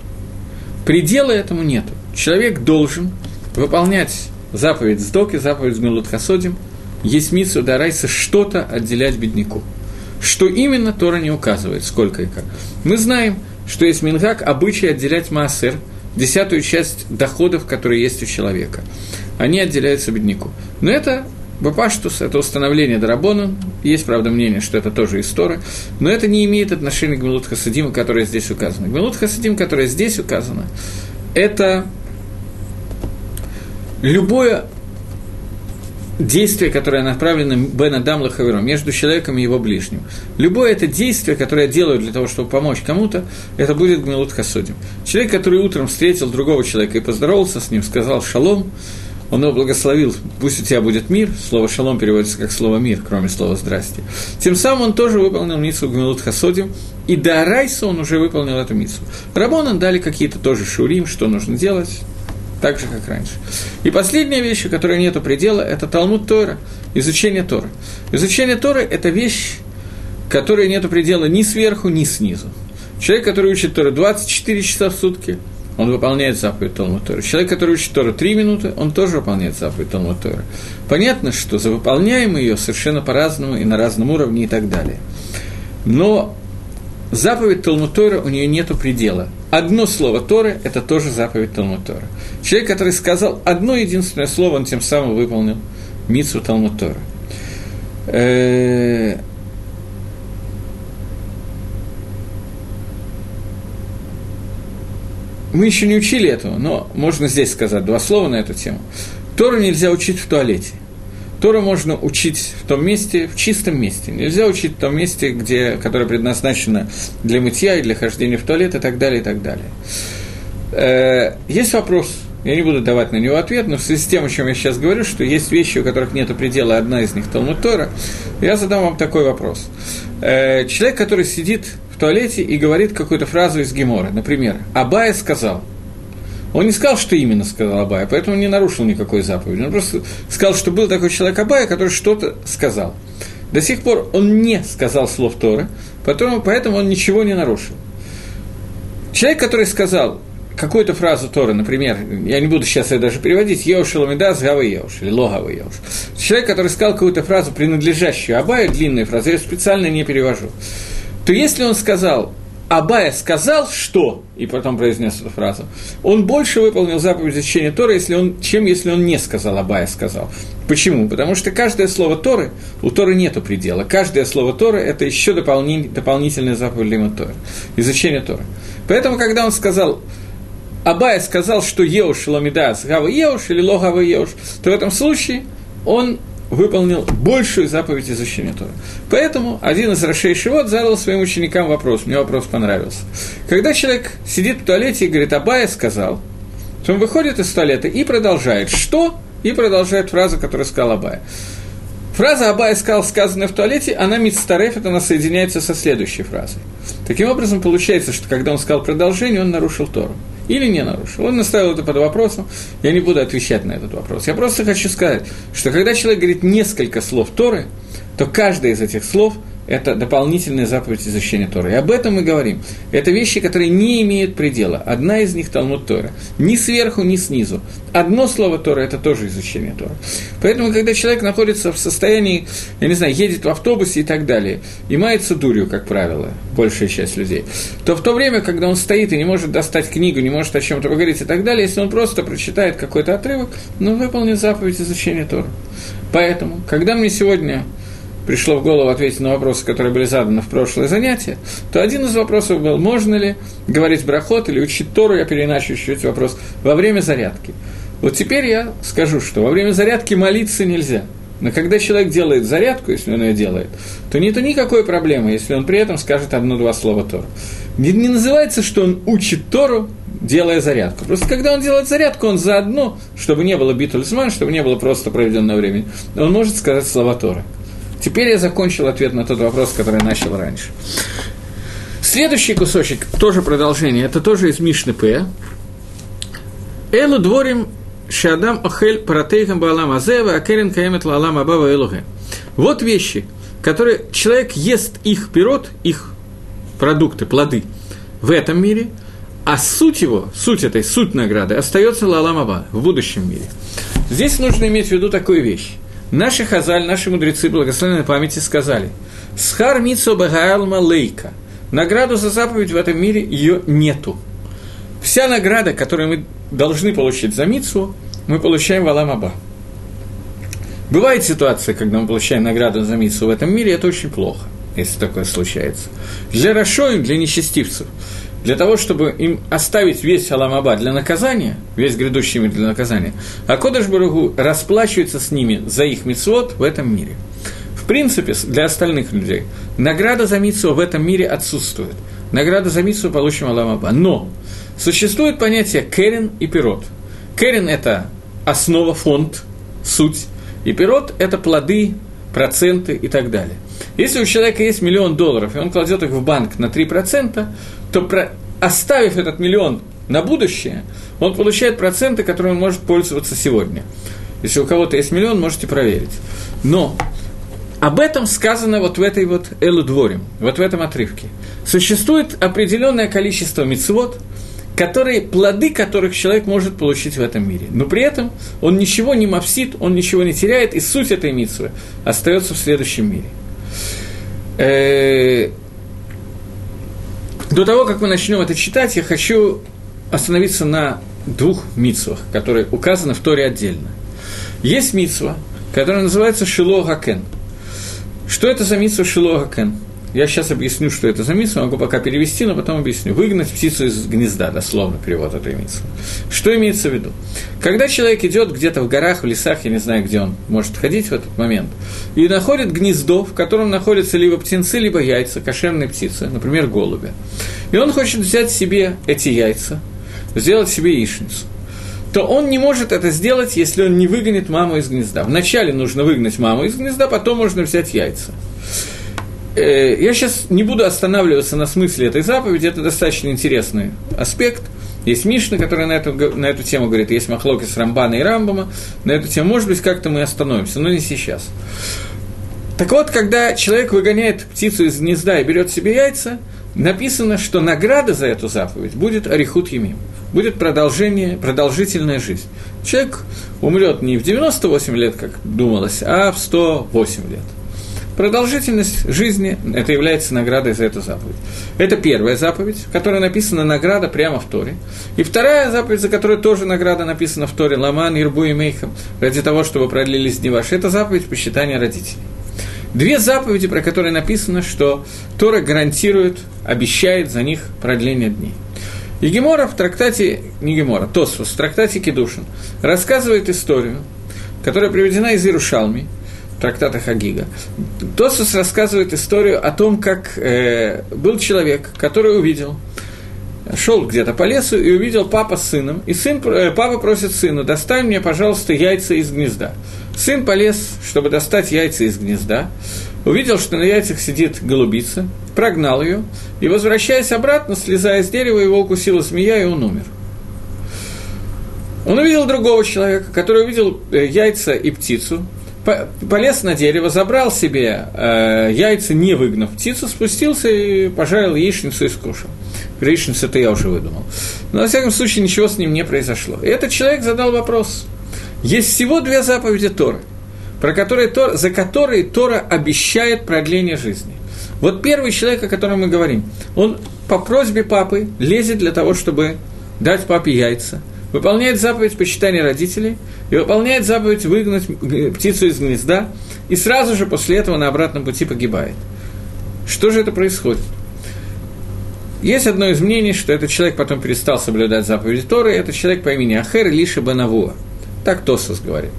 Предела этому нет. Человек должен выполнять заповедь Сдоки, заповедь Гмилут Хасодим – есть митсу дарайса что-то отделять бедняку. Что именно, Тора не указывает, сколько и как. Мы знаем, что есть мингак, обычай отделять массер, десятую часть доходов, которые есть у человека. Они отделяются бедняку. Но это Бапаштус – это установление Дарабона. Есть, правда, мнение, что это тоже история. Но это не имеет отношения к Милут Хасадиму, которое здесь указано. Милут Хасадим, которое здесь указано, это любое действие, которое направлено Бен Адам Лахаверо, между человеком и его ближним. Любое это действие, которое я делаю для того, чтобы помочь кому-то, это будет Гмилут Хасудим. Человек, который утром встретил другого человека и поздоровался с ним, сказал «шалом», он его благословил, пусть у тебя будет мир, слово «шалом» переводится как слово «мир», кроме слова «здрасте». Тем самым он тоже выполнил митсу Гмилут Хасодим, и до Райса он уже выполнил эту митсу. Рабонан дали какие-то тоже шурим, что нужно делать, так же, как раньше. И последняя вещь, у которой нет предела, это Талмуд Тора, изучение Тора. Изучение Торы – это вещь, которой нет предела ни сверху, ни снизу. Человек, который учит Тору 24 часа в сутки, он выполняет заповедь Талмуд Тора. Человек, который учит Тору 3 минуты, он тоже выполняет заповедь Талмуд Тора. Понятно, что за выполняем ее совершенно по-разному и на разном уровне и так далее. Но заповедь Талмуд Тора у нее нет предела. Одно слово Торы – это тоже заповедь Талмуд Тора. Человек, который сказал одно единственное слово, он тем самым выполнил Митсу Талмуд Тора. Мы еще не учили этого, но можно здесь сказать два слова на эту тему. Тору нельзя учить в туалете. Тору можно учить в том месте, в чистом месте. Нельзя учить в том месте, где, которое предназначено для мытья и для хождения в туалет и так далее, и так далее. Э, есть вопрос, я не буду давать на него ответ, но в связи с тем, о чем я сейчас говорю, что есть вещи, у которых нет предела, одна из них – Талмуд Тора, я задам вам такой вопрос. Э, человек, который сидит в туалете и говорит какую-то фразу из Гемора, например, «Абая сказал», он не сказал, что именно сказал Абая, поэтому не нарушил никакой заповеди. Он просто сказал, что был такой человек Абая, который что-то сказал. До сих пор он не сказал слов Торы, поэтому, поэтому он ничего не нарушил. Человек, который сказал какую-то фразу Торы, например, я не буду сейчас ее даже переводить, «Еуш ламидас гава еуш» или «Ло гава еуш». Человек, который сказал какую-то фразу, принадлежащую Абаю, длинную фразу, я специально не перевожу, то если он сказал Абая сказал, что, и потом произнес эту фразу, он больше выполнил заповедь изучения Торы, если он, чем если он не сказал, Абая сказал. Почему? Потому что каждое слово Торы, у Торы нету предела. Каждое слово Торы – это еще дополни, дополнительная заповедь Лима Торы, изучение Торы. Поэтому, когда он сказал, Абая сказал, что Еуш Ламидас Гава Еуш или Ло Гава Еуш, то в этом случае он выполнил большую заповедь изучения Тора. Поэтому один из Рашей Шивот задал своим ученикам вопрос, мне вопрос понравился. Когда человек сидит в туалете и говорит, Абая сказал, то он выходит из туалета и продолжает. Что? И продолжает фразу, которую сказал Абая. Фраза Абай сказал, сказанная в туалете, она мицтарефет, она соединяется со следующей фразой. Таким образом, получается, что когда он сказал продолжение, он нарушил Тору. Или не нарушил. Он наставил это под вопросом, я не буду отвечать на этот вопрос. Я просто хочу сказать, что когда человек говорит несколько слов Торы, то каждое из этих слов – это дополнительная заповедь изучения Торы. И об этом мы говорим. Это вещи, которые не имеют предела. Одна из них – Талмуд Тора. Ни сверху, ни снизу. Одно слово Тора – это тоже изучение Тора. Поэтому, когда человек находится в состоянии, я не знаю, едет в автобусе и так далее, и мается дурью, как правило, большая часть людей, то в то время, когда он стоит и не может достать книгу, не может о чем-то поговорить и так далее, если он просто прочитает какой-то отрывок, ну, выполнит заповедь изучения Тора. Поэтому, когда мне сегодня пришло в голову ответить на вопросы, которые были заданы в прошлое занятие, то один из вопросов был, можно ли говорить брахот или учить Тору, я переначу чуть-чуть вопрос, во время зарядки. Вот теперь я скажу, что во время зарядки молиться нельзя. Но когда человек делает зарядку, если он ее делает, то нету никакой проблемы, если он при этом скажет одно-два слова Тору. Не, не называется, что он учит Тору, делая зарядку. Просто когда он делает зарядку, он заодно, чтобы не было битулисман, чтобы не было просто проведенного времени, он может сказать слова Торы. Теперь я закончил ответ на тот вопрос, который я начал раньше. Следующий кусочек, тоже продолжение, это тоже из Мишны П. Элу дворим шадам охель паратейхам баалам азева, акерин каемет лаалам абава элуге. Вот вещи, которые человек ест их пирот, их продукты, плоды в этом мире, а суть его, суть этой, суть награды остается лалам аба в будущем мире. Здесь нужно иметь в виду такую вещь. Наши хазаль, наши мудрецы благословенной памяти сказали, «Схар митсо багаалма лейка» – награду за заповедь в этом мире ее нету. Вся награда, которую мы должны получить за митсу, мы получаем в Аламаба. Бывает ситуация, когда мы получаем награду за митсу в этом мире, это очень плохо, если такое случается. Для Рашоим, для нечестивцев – для того, чтобы им оставить весь Аламаба для наказания, весь грядущий мир для наказания, а Кодыш Баругу расплачивается с ними за их мицвод в этом мире. В принципе, для остальных людей награда за митсу в этом мире отсутствует. Награда за митсу получим Аламаба. Но существует понятие керен и пирот. Керен – это основа, фонд, суть, и пирот – это плоды, проценты и так далее. Если у человека есть миллион долларов, и он кладет их в банк на 3%, то про, оставив этот миллион на будущее, он получает проценты, которыми он может пользоваться сегодня. Если у кого-то есть миллион, можете проверить. Но об этом сказано вот в этой вот Элудворе, вот в этом отрывке. Существует определенное количество мицвод, которые, плоды которых человек может получить в этом мире. Но при этом он ничего не мавсит, он ничего не теряет, и суть этой митцвы остается в следующем мире. До того, как мы начнем это читать, я хочу остановиться на двух митсвах, которые указаны в Торе отдельно. Есть митсва, которая называется Шило Гакен. Что это за митсва Шило Гакен? Я сейчас объясню, что это за митсва, могу пока перевести, но потом объясню. Выгнать птицу из гнезда, дословно перевод этой митсвы. Что имеется в виду? Когда человек идет где-то в горах, в лесах, я не знаю, где он может ходить в этот момент, и находит гнездо, в котором находятся либо птенцы, либо яйца, кошерные птицы, например, голубя, и он хочет взять себе эти яйца, сделать себе яичницу, то он не может это сделать, если он не выгонит маму из гнезда. Вначале нужно выгнать маму из гнезда, потом можно взять яйца. Э, я сейчас не буду останавливаться на смысле этой заповеди, это достаточно интересный аспект. Есть Мишна, которая на эту, на эту тему говорит, есть Махлоки с Рамбана и Рамбама, на эту тему, может быть, как-то мы остановимся, но не сейчас. Так вот, когда человек выгоняет птицу из гнезда и берет себе яйца, написано, что награда за эту заповедь будет арихут емим, будет продолжение, продолжительная жизнь. Человек умрет не в 98 лет, как думалось, а в 108 лет. Продолжительность жизни – это является наградой за эту заповедь. Это первая заповедь, в которой написана награда прямо в Торе. И вторая заповедь, за которой тоже награда написана в Торе – Ламан, Ирбу и Мейхам, ради того, чтобы продлились дни ваши. Это заповедь посчитания родителей. Две заповеди, про которые написано, что Тора гарантирует, обещает за них продление дней. И Гемора в трактате, не Гемора, Тосфус, в трактате Кедушин, рассказывает историю, которая приведена из Иерушалми, трактата Хагига. Тосус рассказывает историю о том, как э, был человек, который увидел, шел где-то по лесу и увидел папа с сыном, и сын, э, папа просит сыну, достань мне, пожалуйста, яйца из гнезда. Сын полез, чтобы достать яйца из гнезда, увидел, что на яйцах сидит голубица, прогнал ее, и, возвращаясь обратно, слезая с дерева, его укусила змея, и он умер. Он увидел другого человека, который увидел э, яйца и птицу, полез на дерево, забрал себе э, яйца, не выгнав птицу, спустился и пожарил яичницу и скушал. Яичницу это я уже выдумал. Но, во всяком случае, ничего с ним не произошло. И этот человек задал вопрос. Есть всего две заповеди Торы, про которые, Тор, за которые Тора обещает продление жизни. Вот первый человек, о котором мы говорим, он по просьбе папы лезет для того, чтобы дать папе яйца – выполняет заповедь почитания родителей и выполняет заповедь выгнать птицу из гнезда, и сразу же после этого на обратном пути погибает. Что же это происходит? Есть одно из мнений, что этот человек потом перестал соблюдать заповеди Торы, это человек по имени Ахер Лиша Банавуа. Так Тосос говорит.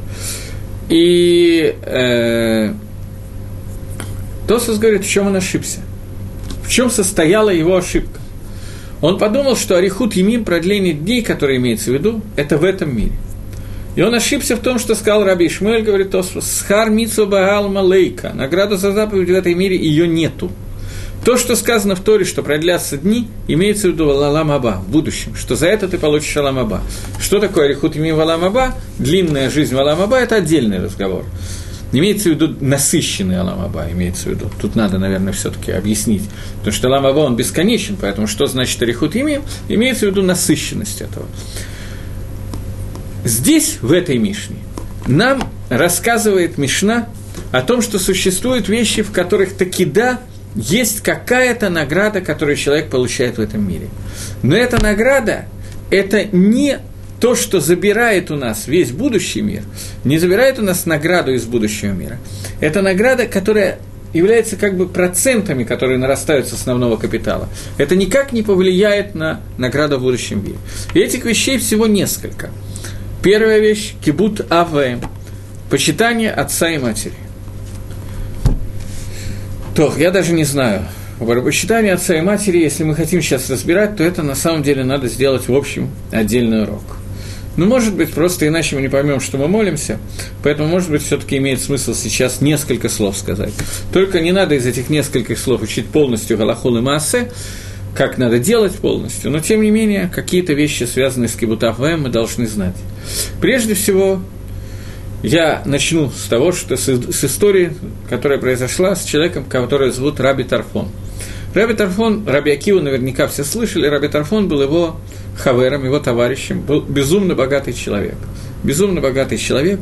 И э, Тосос говорит, в чем он ошибся. В чем состояла его ошибка. Он подумал, что Арихут Емим, продление дней, которое имеется в виду, это в этом мире. И он ошибся в том, что сказал Раби Ишмель, говорит Тосфос, «Схар митсу багал малейка». Награда за заповедь в этой мире ее нету. То, что сказано в Торе, что продлятся дни, имеется в виду Алам Аба, в будущем, что за это ты получишь Алам Аба. Что такое Арихут Емим Алам Аба? Длинная жизнь в Алам Аба – это отдельный разговор. Имеется в виду насыщенный Аламаба, имеется в виду. Тут надо, наверное, все таки объяснить. Потому что Аламаба, он бесконечен, поэтому что значит Арихут имеем? Имеется в виду насыщенность этого. Здесь, в этой Мишне, нам рассказывает Мишна о том, что существуют вещи, в которых таки да, есть какая-то награда, которую человек получает в этом мире. Но эта награда – это не то, что забирает у нас весь будущий мир, не забирает у нас награду из будущего мира. Это награда, которая является как бы процентами, которые нарастают с основного капитала. Это никак не повлияет на награду в будущем мире. И этих вещей всего несколько. Первая вещь – кибут АВМ – почитание отца и матери. То, я даже не знаю, Почитание отца и матери, если мы хотим сейчас разбирать, то это на самом деле надо сделать в общем отдельный урок. Ну, может быть, просто иначе мы не поймем, что мы молимся. Поэтому, может быть, все-таки имеет смысл сейчас несколько слов сказать. Только не надо из этих нескольких слов учить полностью Галахул и как надо делать полностью, но тем не менее какие-то вещи, связанные с Кибутахвем, мы должны знать. Прежде всего, я начну с того, что с, с истории, которая произошла с человеком, которого зовут Раби Тарфон. Раби Тарфон, Раби Акива наверняка все слышали, Раби Тарфон был его хавером, его товарищем, был безумно богатый человек. Безумно богатый человек.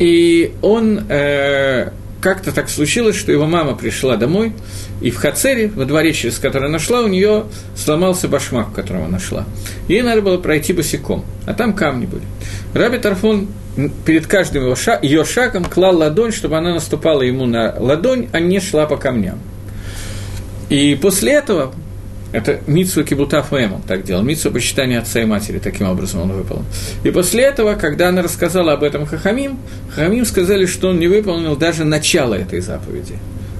И он э, как-то так случилось, что его мама пришла домой, и в Хацере, во дворе, через который она шла, у нее сломался башмак, которого она шла. Ей надо было пройти босиком, а там камни были. Раби Тарфон перед каждым его шаг, ее шагом клал ладонь, чтобы она наступала ему на ладонь, а не шла по камням. И после этого это Митсу Кибута Фаэм так делал, Митсу почитания отца и матери, таким образом он выполнил. И после этого, когда она рассказала об этом Хахамим, Хахамим сказали, что он не выполнил даже начало этой заповеди.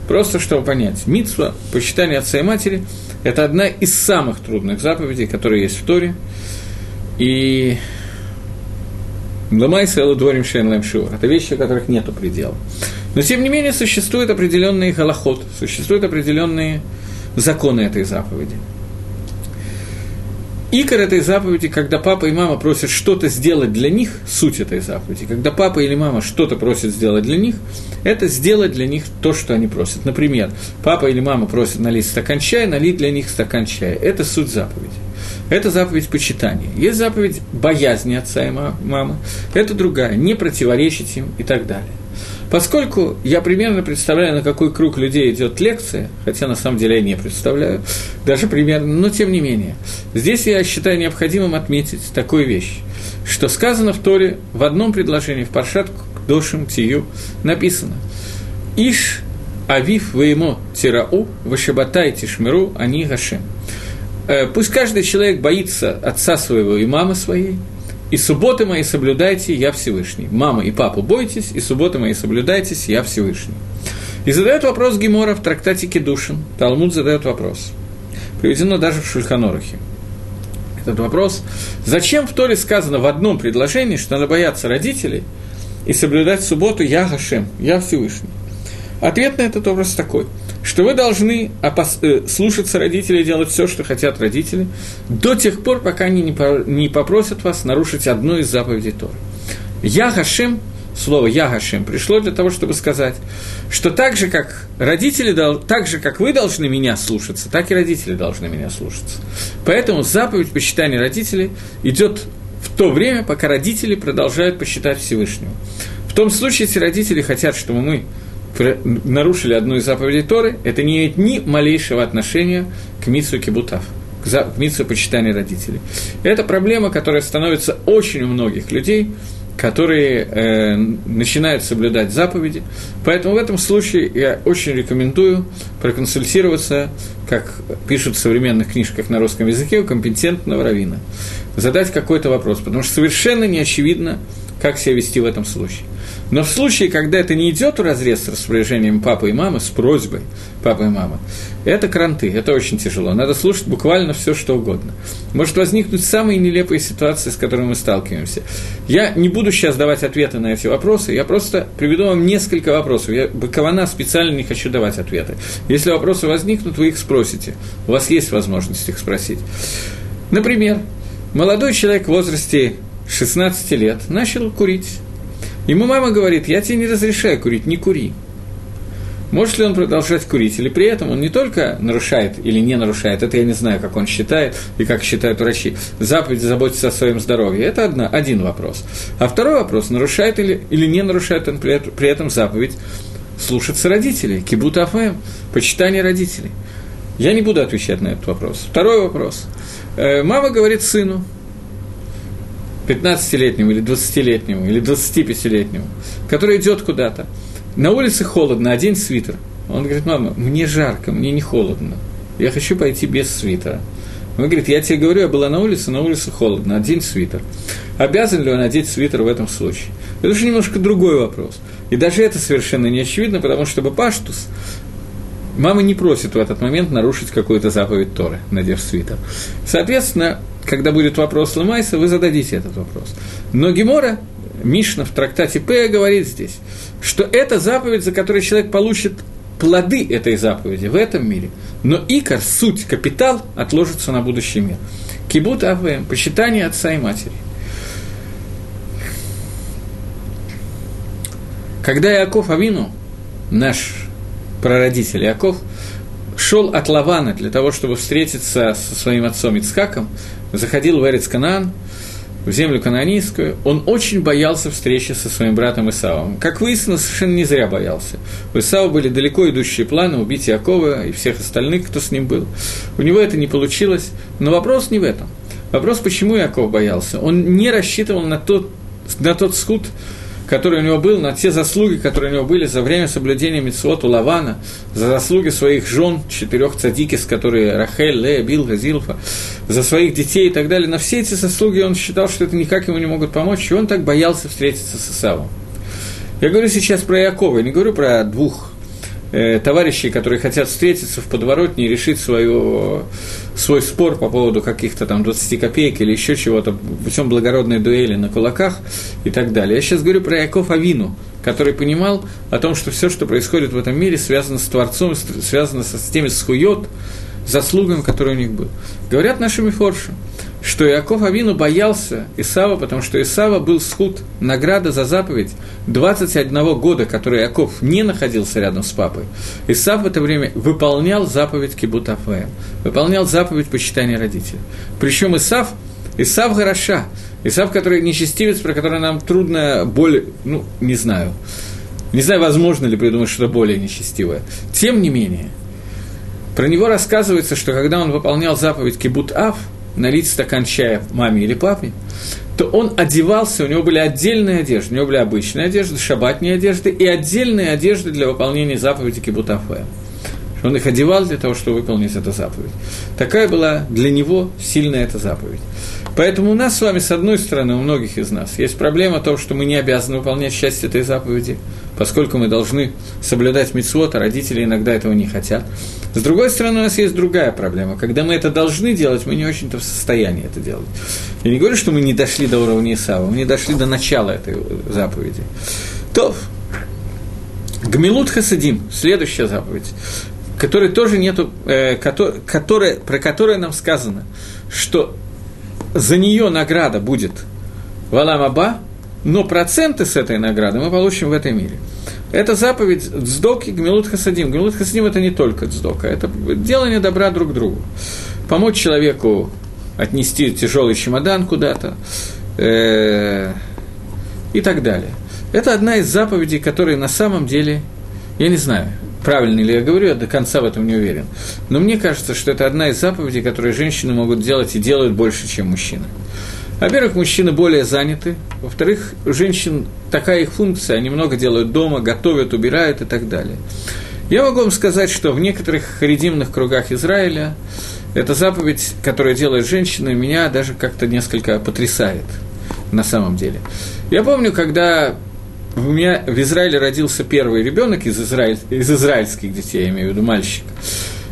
Просто чтобы понять, Митсва, почитание отца и матери, это одна из самых трудных заповедей, которые есть в Торе. И Ламайса Элудворим Шейн Лэмшур. Это вещи, у которых нет предела. Но, тем не менее, существуют определенные голоход, существуют определенные законы этой заповеди. Икор этой заповеди, когда папа и мама просят что-то сделать для них, суть этой заповеди, когда папа или мама что-то просят сделать для них, это сделать для них то, что они просят. Например, папа или мама просят налить стакан чая, налить для них стакан чая. Это суть заповеди. Это заповедь почитания. Есть заповедь боязни отца и мамы. Это другая, не противоречить им и так далее. Поскольку я примерно представляю, на какой круг людей идет лекция, хотя на самом деле я не представляю, даже примерно, но тем не менее, здесь я считаю необходимым отметить такую вещь, что сказано в Торе в одном предложении, в Паршат Дошим Тию, написано «Иш авив ваимо тирау, вашабатай тишмиру, они гашем». Э, пусть каждый человек боится отца своего и мамы своей, и субботы мои соблюдайте, я Всевышний. Мама и папу бойтесь, и субботы мои соблюдайтесь, я Всевышний. И задает вопрос Гемора в трактате Кедушин. Талмуд задает вопрос. Приведено даже в Шульханорухе. Этот вопрос. Зачем в Торе сказано в одном предложении, что надо бояться родителей и соблюдать субботу «Я Гашем», «Я Всевышний»? Ответ на этот вопрос такой, что вы должны опас- э, слушаться родителей и делать все, что хотят родители, до тех пор, пока они не, по- не попросят вас нарушить одну из заповедей Торы. «Я Гашем» слово «Ягашем» пришло для того, чтобы сказать, что так же, как родители, так же, как вы должны меня слушаться, так и родители должны меня слушаться. Поэтому заповедь почитания родителей идет в то время, пока родители продолжают посчитать Всевышнего. В том случае, если родители хотят, чтобы мы нарушили одну из заповедей Торы, это не имеет ни малейшего отношения к Митсу Кибутав, к Митсу почитания родителей. Это проблема, которая становится очень у многих людей – которые э, начинают соблюдать заповеди. Поэтому в этом случае я очень рекомендую проконсультироваться, как пишут в современных книжках на русском языке, у компетентного равина. Задать какой-то вопрос, потому что совершенно не очевидно, как себя вести в этом случае. Но в случае, когда это не идет в разрез с распоряжением папы и мамы, с просьбой папы и мамы, это кранты, это очень тяжело. Надо слушать буквально все, что угодно. Может возникнуть самые нелепые ситуации, с которыми мы сталкиваемся. Я не буду сейчас давать ответы на эти вопросы, я просто приведу вам несколько вопросов. Я Бакована специально не хочу давать ответы. Если вопросы возникнут, вы их спросите. У вас есть возможность их спросить. Например, молодой человек в возрасте 16 лет начал курить. Ему мама говорит, я тебе не разрешаю курить, не кури. Может ли он продолжать курить? Или при этом он не только нарушает или не нарушает, это я не знаю, как он считает и как считают врачи, заповедь заботиться о своем здоровье. Это одна, один вопрос. А второй вопрос, нарушает или, или не нарушает он при, при этом заповедь слушаться родителей, кибут афэм, почитание родителей. Я не буду отвечать на этот вопрос. Второй вопрос. Э, мама говорит сыну, 15-летнему или 20-летнему или 25-летнему, который идет куда-то. На улице холодно, один свитер. Он говорит, мама, мне жарко, мне не холодно. Я хочу пойти без свитера. Он говорит, я тебе говорю, я была на улице, на улице холодно, один свитер. Обязан ли он одеть свитер в этом случае? Это уже немножко другой вопрос. И даже это совершенно не очевидно, потому что Бапаштус, мама не просит в этот момент нарушить какую-то заповедь Торы, надев свитер. Соответственно, когда будет вопрос Ламайса, вы зададите этот вопрос. Но Гемора, Мишна в трактате П говорит здесь, что это заповедь, за которой человек получит плоды этой заповеди в этом мире, но икор, суть, капитал отложится на будущий мир. Кибут АВМ, почитание отца и матери. Когда Яков Авину, наш прародитель Яков, шел от Лавана для того, чтобы встретиться со своим отцом Ицхаком, заходил в Эрец Канаан, в землю канонийскую, он очень боялся встречи со своим братом Исавом. Как выяснилось, совершенно не зря боялся. У Исава были далеко идущие планы убить Якова и всех остальных, кто с ним был. У него это не получилось, но вопрос не в этом. Вопрос, почему Яков боялся. Он не рассчитывал на тот, на тот суд, который у него был, на те заслуги, которые у него были за время соблюдения Митцвот у Лавана, за заслуги своих жен, четырех цадикис, которые Рахель, Лея, Билга, Зилфа, за своих детей и так далее. На все эти заслуги он считал, что это никак ему не могут помочь, и он так боялся встретиться с Исавом. Я говорю сейчас про Якова, я не говорю про двух товарищей, которые хотят встретиться в подворотне и решить свою, свой спор по поводу каких-то там 20 копеек или еще чего-то, путем благородной дуэли на кулаках и так далее. Я сейчас говорю про Яков Авину, который понимал о том, что все, что происходит в этом мире, связано с Творцом, связано с теми схует, заслугами, которые у них был. Говорят наши мифорши, что Иаков Авину боялся Исава, потому что Исава был схуд, награда за заповедь 21 года, который Иаков не находился рядом с папой. Исав в это время выполнял заповедь Кибут Афаем, выполнял заповедь почитания родителей. Причем Исав, Исав Гараша, Исав, который нечестивец, про который нам трудно более, ну, не знаю, не знаю, возможно ли придумать что-то более нечестивое. Тем не менее, про него рассказывается, что когда он выполнял заповедь Кибут Ав – налить стакан чая маме или папе, то он одевался, у него были отдельные одежды, у него были обычные одежды, шабатные одежды и отдельные одежды для выполнения заповеди Кибутафе. Он их одевал для того, чтобы выполнить эту заповедь. Такая была для него сильная эта заповедь. Поэтому у нас с вами, с одной стороны, у многих из нас, есть проблема того, что мы не обязаны выполнять часть этой заповеди, поскольку мы должны соблюдать митцвот, а родители иногда этого не хотят. С другой стороны, у нас есть другая проблема. Когда мы это должны делать, мы не очень-то в состоянии это делать. Я не говорю, что мы не дошли до уровня Исава, мы не дошли до начала этой заповеди. То, Гмилут Хасадим, следующая заповедь, которой тоже нету, э, которая, про которую нам сказано, что за нее награда будет Валам Аба, но проценты с этой награды мы получим в этой мире. Это заповедь Дздоки Гмилут Хасадим. Гмилут Хасадим – это не только Дздока, это делание добра друг другу. Помочь человеку отнести тяжелый чемодан куда-то э, и так далее. Это одна из заповедей, которые на самом деле, я не знаю, правильно ли я говорю, я до конца в этом не уверен. Но мне кажется, что это одна из заповедей, которые женщины могут делать и делают больше, чем мужчины. Во-первых, мужчины более заняты. Во-вторых, у женщин такая их функция, они много делают дома, готовят, убирают и так далее. Я могу вам сказать, что в некоторых харидимных кругах Израиля эта заповедь, которая делает женщина, меня даже как-то несколько потрясает на самом деле. Я помню, когда у меня в Израиле родился первый ребенок из, израиль, из израильских детей, я имею в виду мальчик,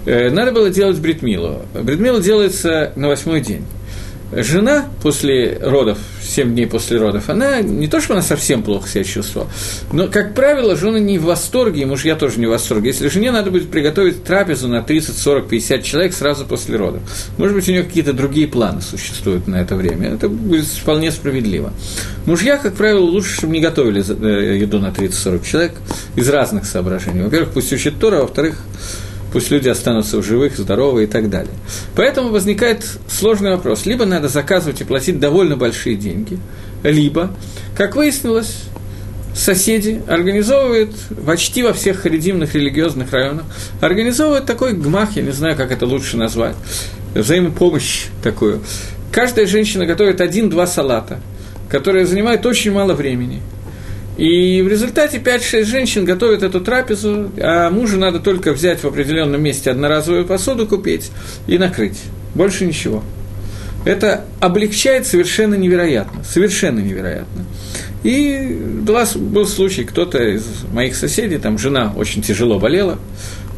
э, надо было делать бритмилу. Бритмила делается на восьмой день жена после родов, 7 дней после родов, она не то, что она совсем плохо себя чувствовала, но, как правило, жены не в восторге, и мужья тоже не в восторге. Если жене надо будет приготовить трапезу на 30, 40, 50 человек сразу после родов, может быть, у нее какие-то другие планы существуют на это время, это будет вполне справедливо. Мужья, как правило, лучше, чтобы не готовили э, еду на 30-40 человек из разных соображений. Во-первых, пусть учат Тора, а во-вторых, пусть люди останутся в живых, здоровы и так далее. Поэтому возникает сложный вопрос. Либо надо заказывать и платить довольно большие деньги, либо, как выяснилось, соседи организовывают почти во всех харидимных религиозных районах, организовывают такой гмах, я не знаю, как это лучше назвать, взаимопомощь такую. Каждая женщина готовит один-два салата, которые занимают очень мало времени – и в результате 5-6 женщин готовят эту трапезу, а мужу надо только взять в определенном месте одноразовую посуду купить и накрыть. Больше ничего. Это облегчает совершенно невероятно. Совершенно невероятно. И был случай, кто-то из моих соседей, там жена очень тяжело болела,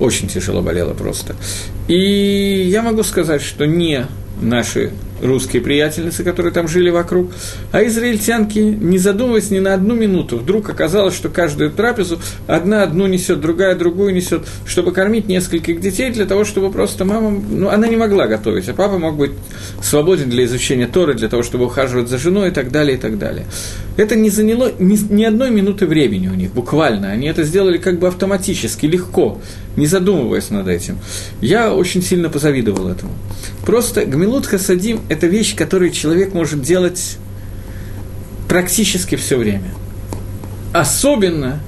очень тяжело болела просто. И я могу сказать, что не наши русские приятельницы, которые там жили вокруг, а израильтянки, не задумываясь ни на одну минуту, вдруг оказалось, что каждую трапезу одна одну несет, другая другую несет, чтобы кормить нескольких детей, для того, чтобы просто мама, ну, она не могла готовить, а папа мог быть свободен для изучения Торы, для того, чтобы ухаживать за женой и так далее, и так далее. Это не заняло ни, ни одной минуты времени у них, буквально. Они это сделали как бы автоматически, легко, не задумываясь над этим. Я очень сильно позавидовал этому. Просто Гмилут Хасадим – это вещь, которую человек может делать практически все время. Особенно,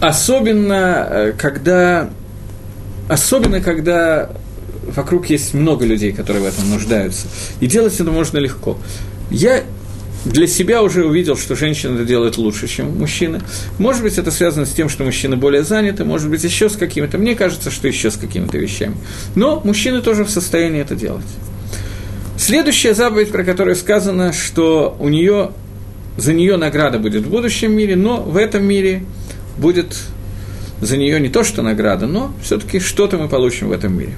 особенно, э, когда, особенно, когда вокруг есть много людей, которые в этом нуждаются. И делать это можно легко. Я для себя уже увидел, что женщина это делает лучше, чем мужчины. Может быть, это связано с тем, что мужчины более заняты, может быть, еще с какими-то. Мне кажется, что еще с какими-то вещами. Но мужчины тоже в состоянии это делать. Следующая заповедь, про которую сказано, что у нее за нее награда будет в будущем мире, но в этом мире будет за нее не то, что награда, но все-таки что-то мы получим в этом мире.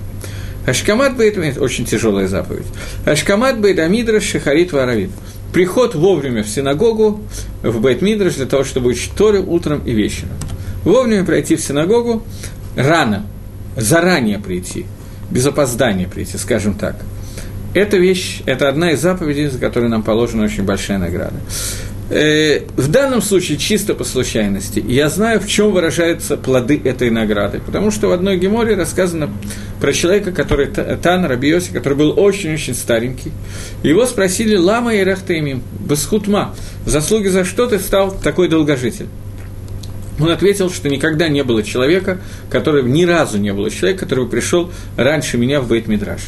Ашкамат Бейт, очень тяжелая заповедь. Ашкамат Бейт Амидра Шахарит Варавит приход вовремя в синагогу, в Бейтмидраш, для того, чтобы учить Торы утром и вечером. Вовремя пройти в синагогу, рано, заранее прийти, без опоздания прийти, скажем так. Эта вещь, это одна из заповедей, за которой нам положена очень большая награда. Э, в данном случае чисто по случайности. Я знаю, в чем выражаются плоды этой награды. Потому что в одной геморе рассказано про человека, который Тан Рабиоси, который был очень-очень старенький. Его спросили Лама и Рахтаимим, Басхутма, заслуги за что ты стал такой долгожитель? Он ответил, что никогда не было человека, который ни разу не было человека, который пришел раньше меня в Бейт Мидраш.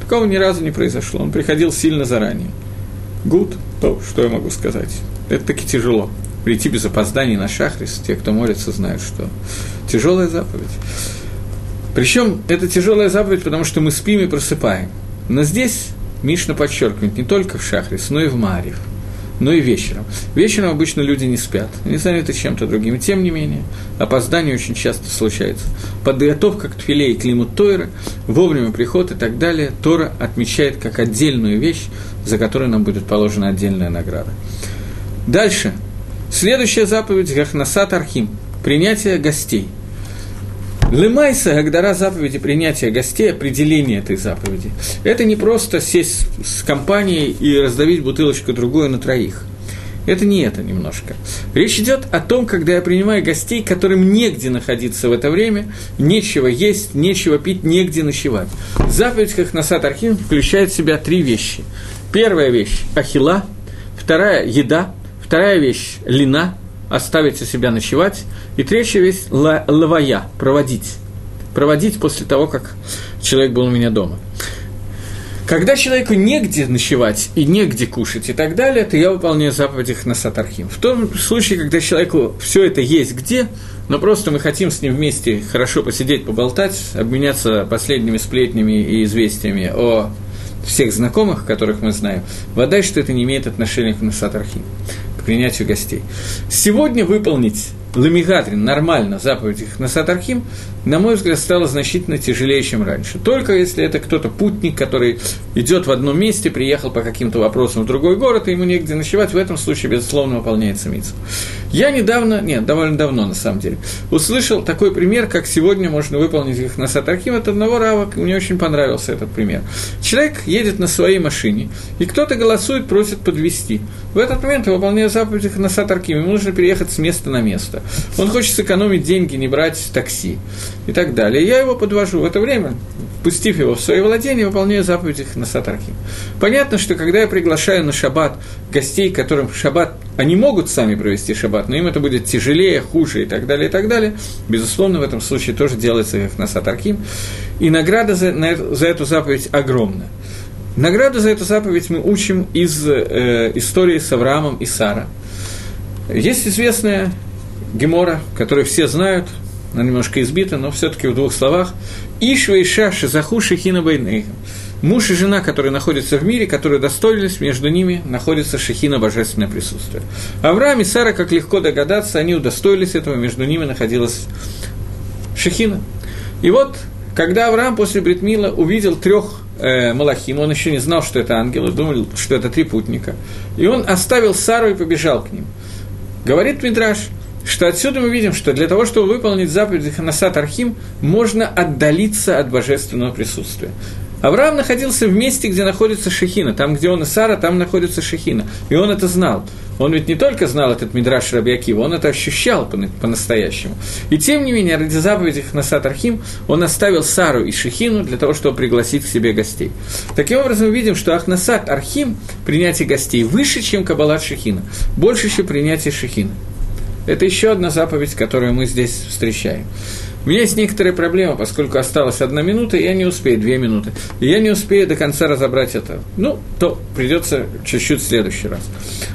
Такого ни разу не произошло. Он приходил сильно заранее. Гуд, то, что я могу сказать. Это таки тяжело. Прийти без опозданий на шахрис, те, кто молится, знают, что тяжелая заповедь. Причем это тяжелая заповедь, потому что мы спим и просыпаем. Но здесь Мишна подчеркивает не только в Шахрис, но и в Марьев – но и вечером. Вечером обычно люди не спят, они заняты чем-то другим. Тем не менее, опоздание очень часто случается. Подготовка к тфиле и климат Тойра, вовремя приход и так далее, Тора отмечает как отдельную вещь, за которую нам будет положена отдельная награда. Дальше. Следующая заповедь – Гахнасат Архим – принятие гостей – Лемайса, Агдара заповеди принятия гостей, определение этой заповеди, это не просто сесть с компанией и раздавить бутылочку другую на троих. Это не это немножко. Речь идет о том, когда я принимаю гостей, которым негде находиться в это время, нечего есть, нечего пить, негде ночевать. Заповедь как Насад Архим включает в себя три вещи. Первая вещь – ахила, вторая – еда, вторая вещь – лина, оставить у себя ночевать. И третья вещь – лавая, проводить. Проводить после того, как человек был у меня дома. Когда человеку негде ночевать и негде кушать и так далее, то я выполняю заповедь на Сатархим. В том случае, когда человеку все это есть где, но просто мы хотим с ним вместе хорошо посидеть, поболтать, обменяться последними сплетнями и известиями о всех знакомых, которых мы знаем, вода, что это не имеет отношения к Насатархим принятию гостей. Сегодня выполнить Ламигатрин нормально заповедь их на Сатархим, на мой взгляд, стало значительно тяжелее, чем раньше. Только если это кто-то путник, который идет в одном месте, приехал по каким-то вопросам в другой город, и ему негде ночевать, в этом случае, безусловно, выполняется митцва. Я недавно, нет, довольно давно, на самом деле, услышал такой пример, как сегодня можно выполнить их на Сатархим от одного рава, мне очень понравился этот пример. Человек едет на своей машине, и кто-то голосует, просит подвести. В этот момент, выполняя заповедь их на Сатархим, ему нужно переехать с места на место. Он хочет сэкономить деньги, не брать такси и так далее. Я его подвожу в это время, пустив его в свое владение, выполняю заповедь их на Сатархим. Понятно, что когда я приглашаю на шаббат гостей, которым шаббат, они могут сами провести шаббат, но им это будет тяжелее, хуже и так далее, и так далее, безусловно, в этом случае тоже делается как на Сатархим. И награда за, на, за эту заповедь огромна. Награду за эту заповедь мы учим из э, истории с Авраамом и Сара. Есть известная Гемора, которую все знают, она немножко избита, но все-таки в двух словах. Ишва и Шаши Захуши Хина Муж и жена, которые находятся в мире, которые достоились, между ними находится Шехина Божественное присутствие. Авраам и Сара, как легко догадаться, они удостоились этого, между ними находилась Шехина. И вот, когда Авраам после Бритмила увидел трех э, Малахим, он еще не знал, что это ангелы, думал, что это три путника, и он оставил Сару и побежал к ним. Говорит Мидраш – что отсюда мы видим, что для того, чтобы выполнить заповедь Ханасат Архим, можно отдалиться от божественного присутствия. Авраам находился в месте, где находится Шехина. Там, где он и Сара, там находится Шехина. И он это знал. Он ведь не только знал этот Мидраш Рабиакива, он это ощущал по-настоящему. И тем не менее, ради заповеди Хнасат Архим, он оставил Сару и Шехину для того, чтобы пригласить к себе гостей. Таким образом, мы видим, что Ахнасат Архим, принятие гостей, выше, чем Кабалат Шехина, больше, чем принятие Шехина. Это еще одна заповедь, которую мы здесь встречаем. У меня есть некоторые проблемы, поскольку осталась одна минута, и я не успею, две минуты. И я не успею до конца разобрать это. Ну, то придется чуть-чуть в следующий раз.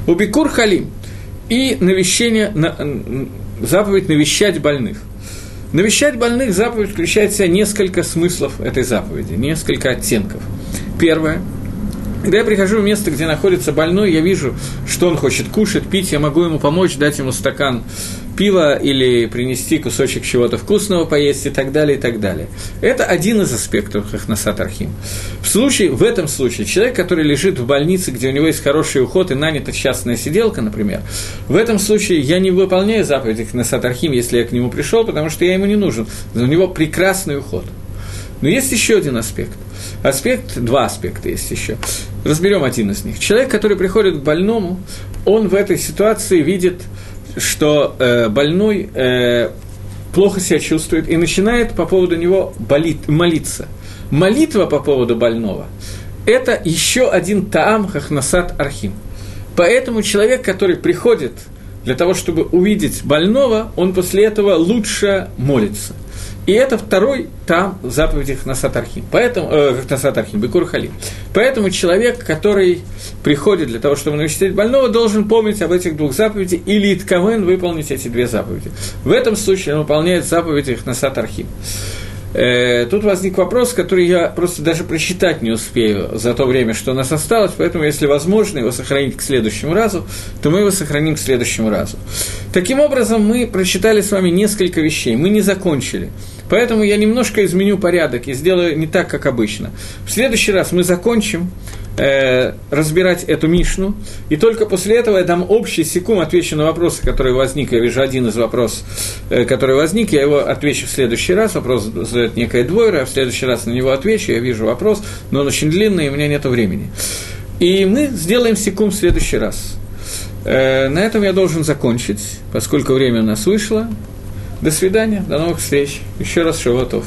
Убикур халим и навещение, на, заповедь навещать больных. Навещать больных заповедь включает в себя несколько смыслов этой заповеди, несколько оттенков. Первое – когда я прихожу в место, где находится больной, я вижу, что он хочет кушать, пить, я могу ему помочь, дать ему стакан пива или принести кусочек чего-то вкусного поесть и так далее, и так далее. Это один из аспектов Хахнасат Архим. В, случае, в этом случае человек, который лежит в больнице, где у него есть хороший уход и нанята частная сиделка, например, в этом случае я не выполняю заповедь Хахнасат Архим, если я к нему пришел, потому что я ему не нужен. У него прекрасный уход. Но есть еще один аспект. Аспект, два аспекта есть еще. Разберем один из них. Человек, который приходит к больному, он в этой ситуации видит, что э, больной э, плохо себя чувствует и начинает по поводу него болит, молиться. Молитва по поводу больного – это еще один таам хахнасат архим. Поэтому человек, который приходит для того, чтобы увидеть больного, он после этого лучше молится – и это второй там заповеди Хнасатархим. Поэтому, э, Хнасатархим, Бекур Халим. Поэтому человек, который приходит для того, чтобы навещать больного, должен помнить об этих двух заповедях или Иткамен выполнить эти две заповеди. В этом случае он выполняет заповеди Хнасатархим. Э, тут возник вопрос, который я просто даже прочитать не успею за то время, что у нас осталось, поэтому, если возможно его сохранить к следующему разу, то мы его сохраним к следующему разу. Таким образом, мы прочитали с вами несколько вещей, мы не закончили. Поэтому я немножко изменю порядок и сделаю не так, как обычно. В следующий раз мы закончим э, разбирать эту Мишну, и только после этого я дам общий секунд, отвечу на вопросы, которые возник. Я вижу один из вопросов, э, который возник, я его отвечу в следующий раз. Вопрос задает некая двойра, а в следующий раз на него отвечу, я вижу вопрос, но он очень длинный, и у меня нет времени. И мы сделаем секунд в следующий раз. Э, на этом я должен закончить, поскольку время у нас вышло. До свидания, до новых встреч. Еще раз Шаватов.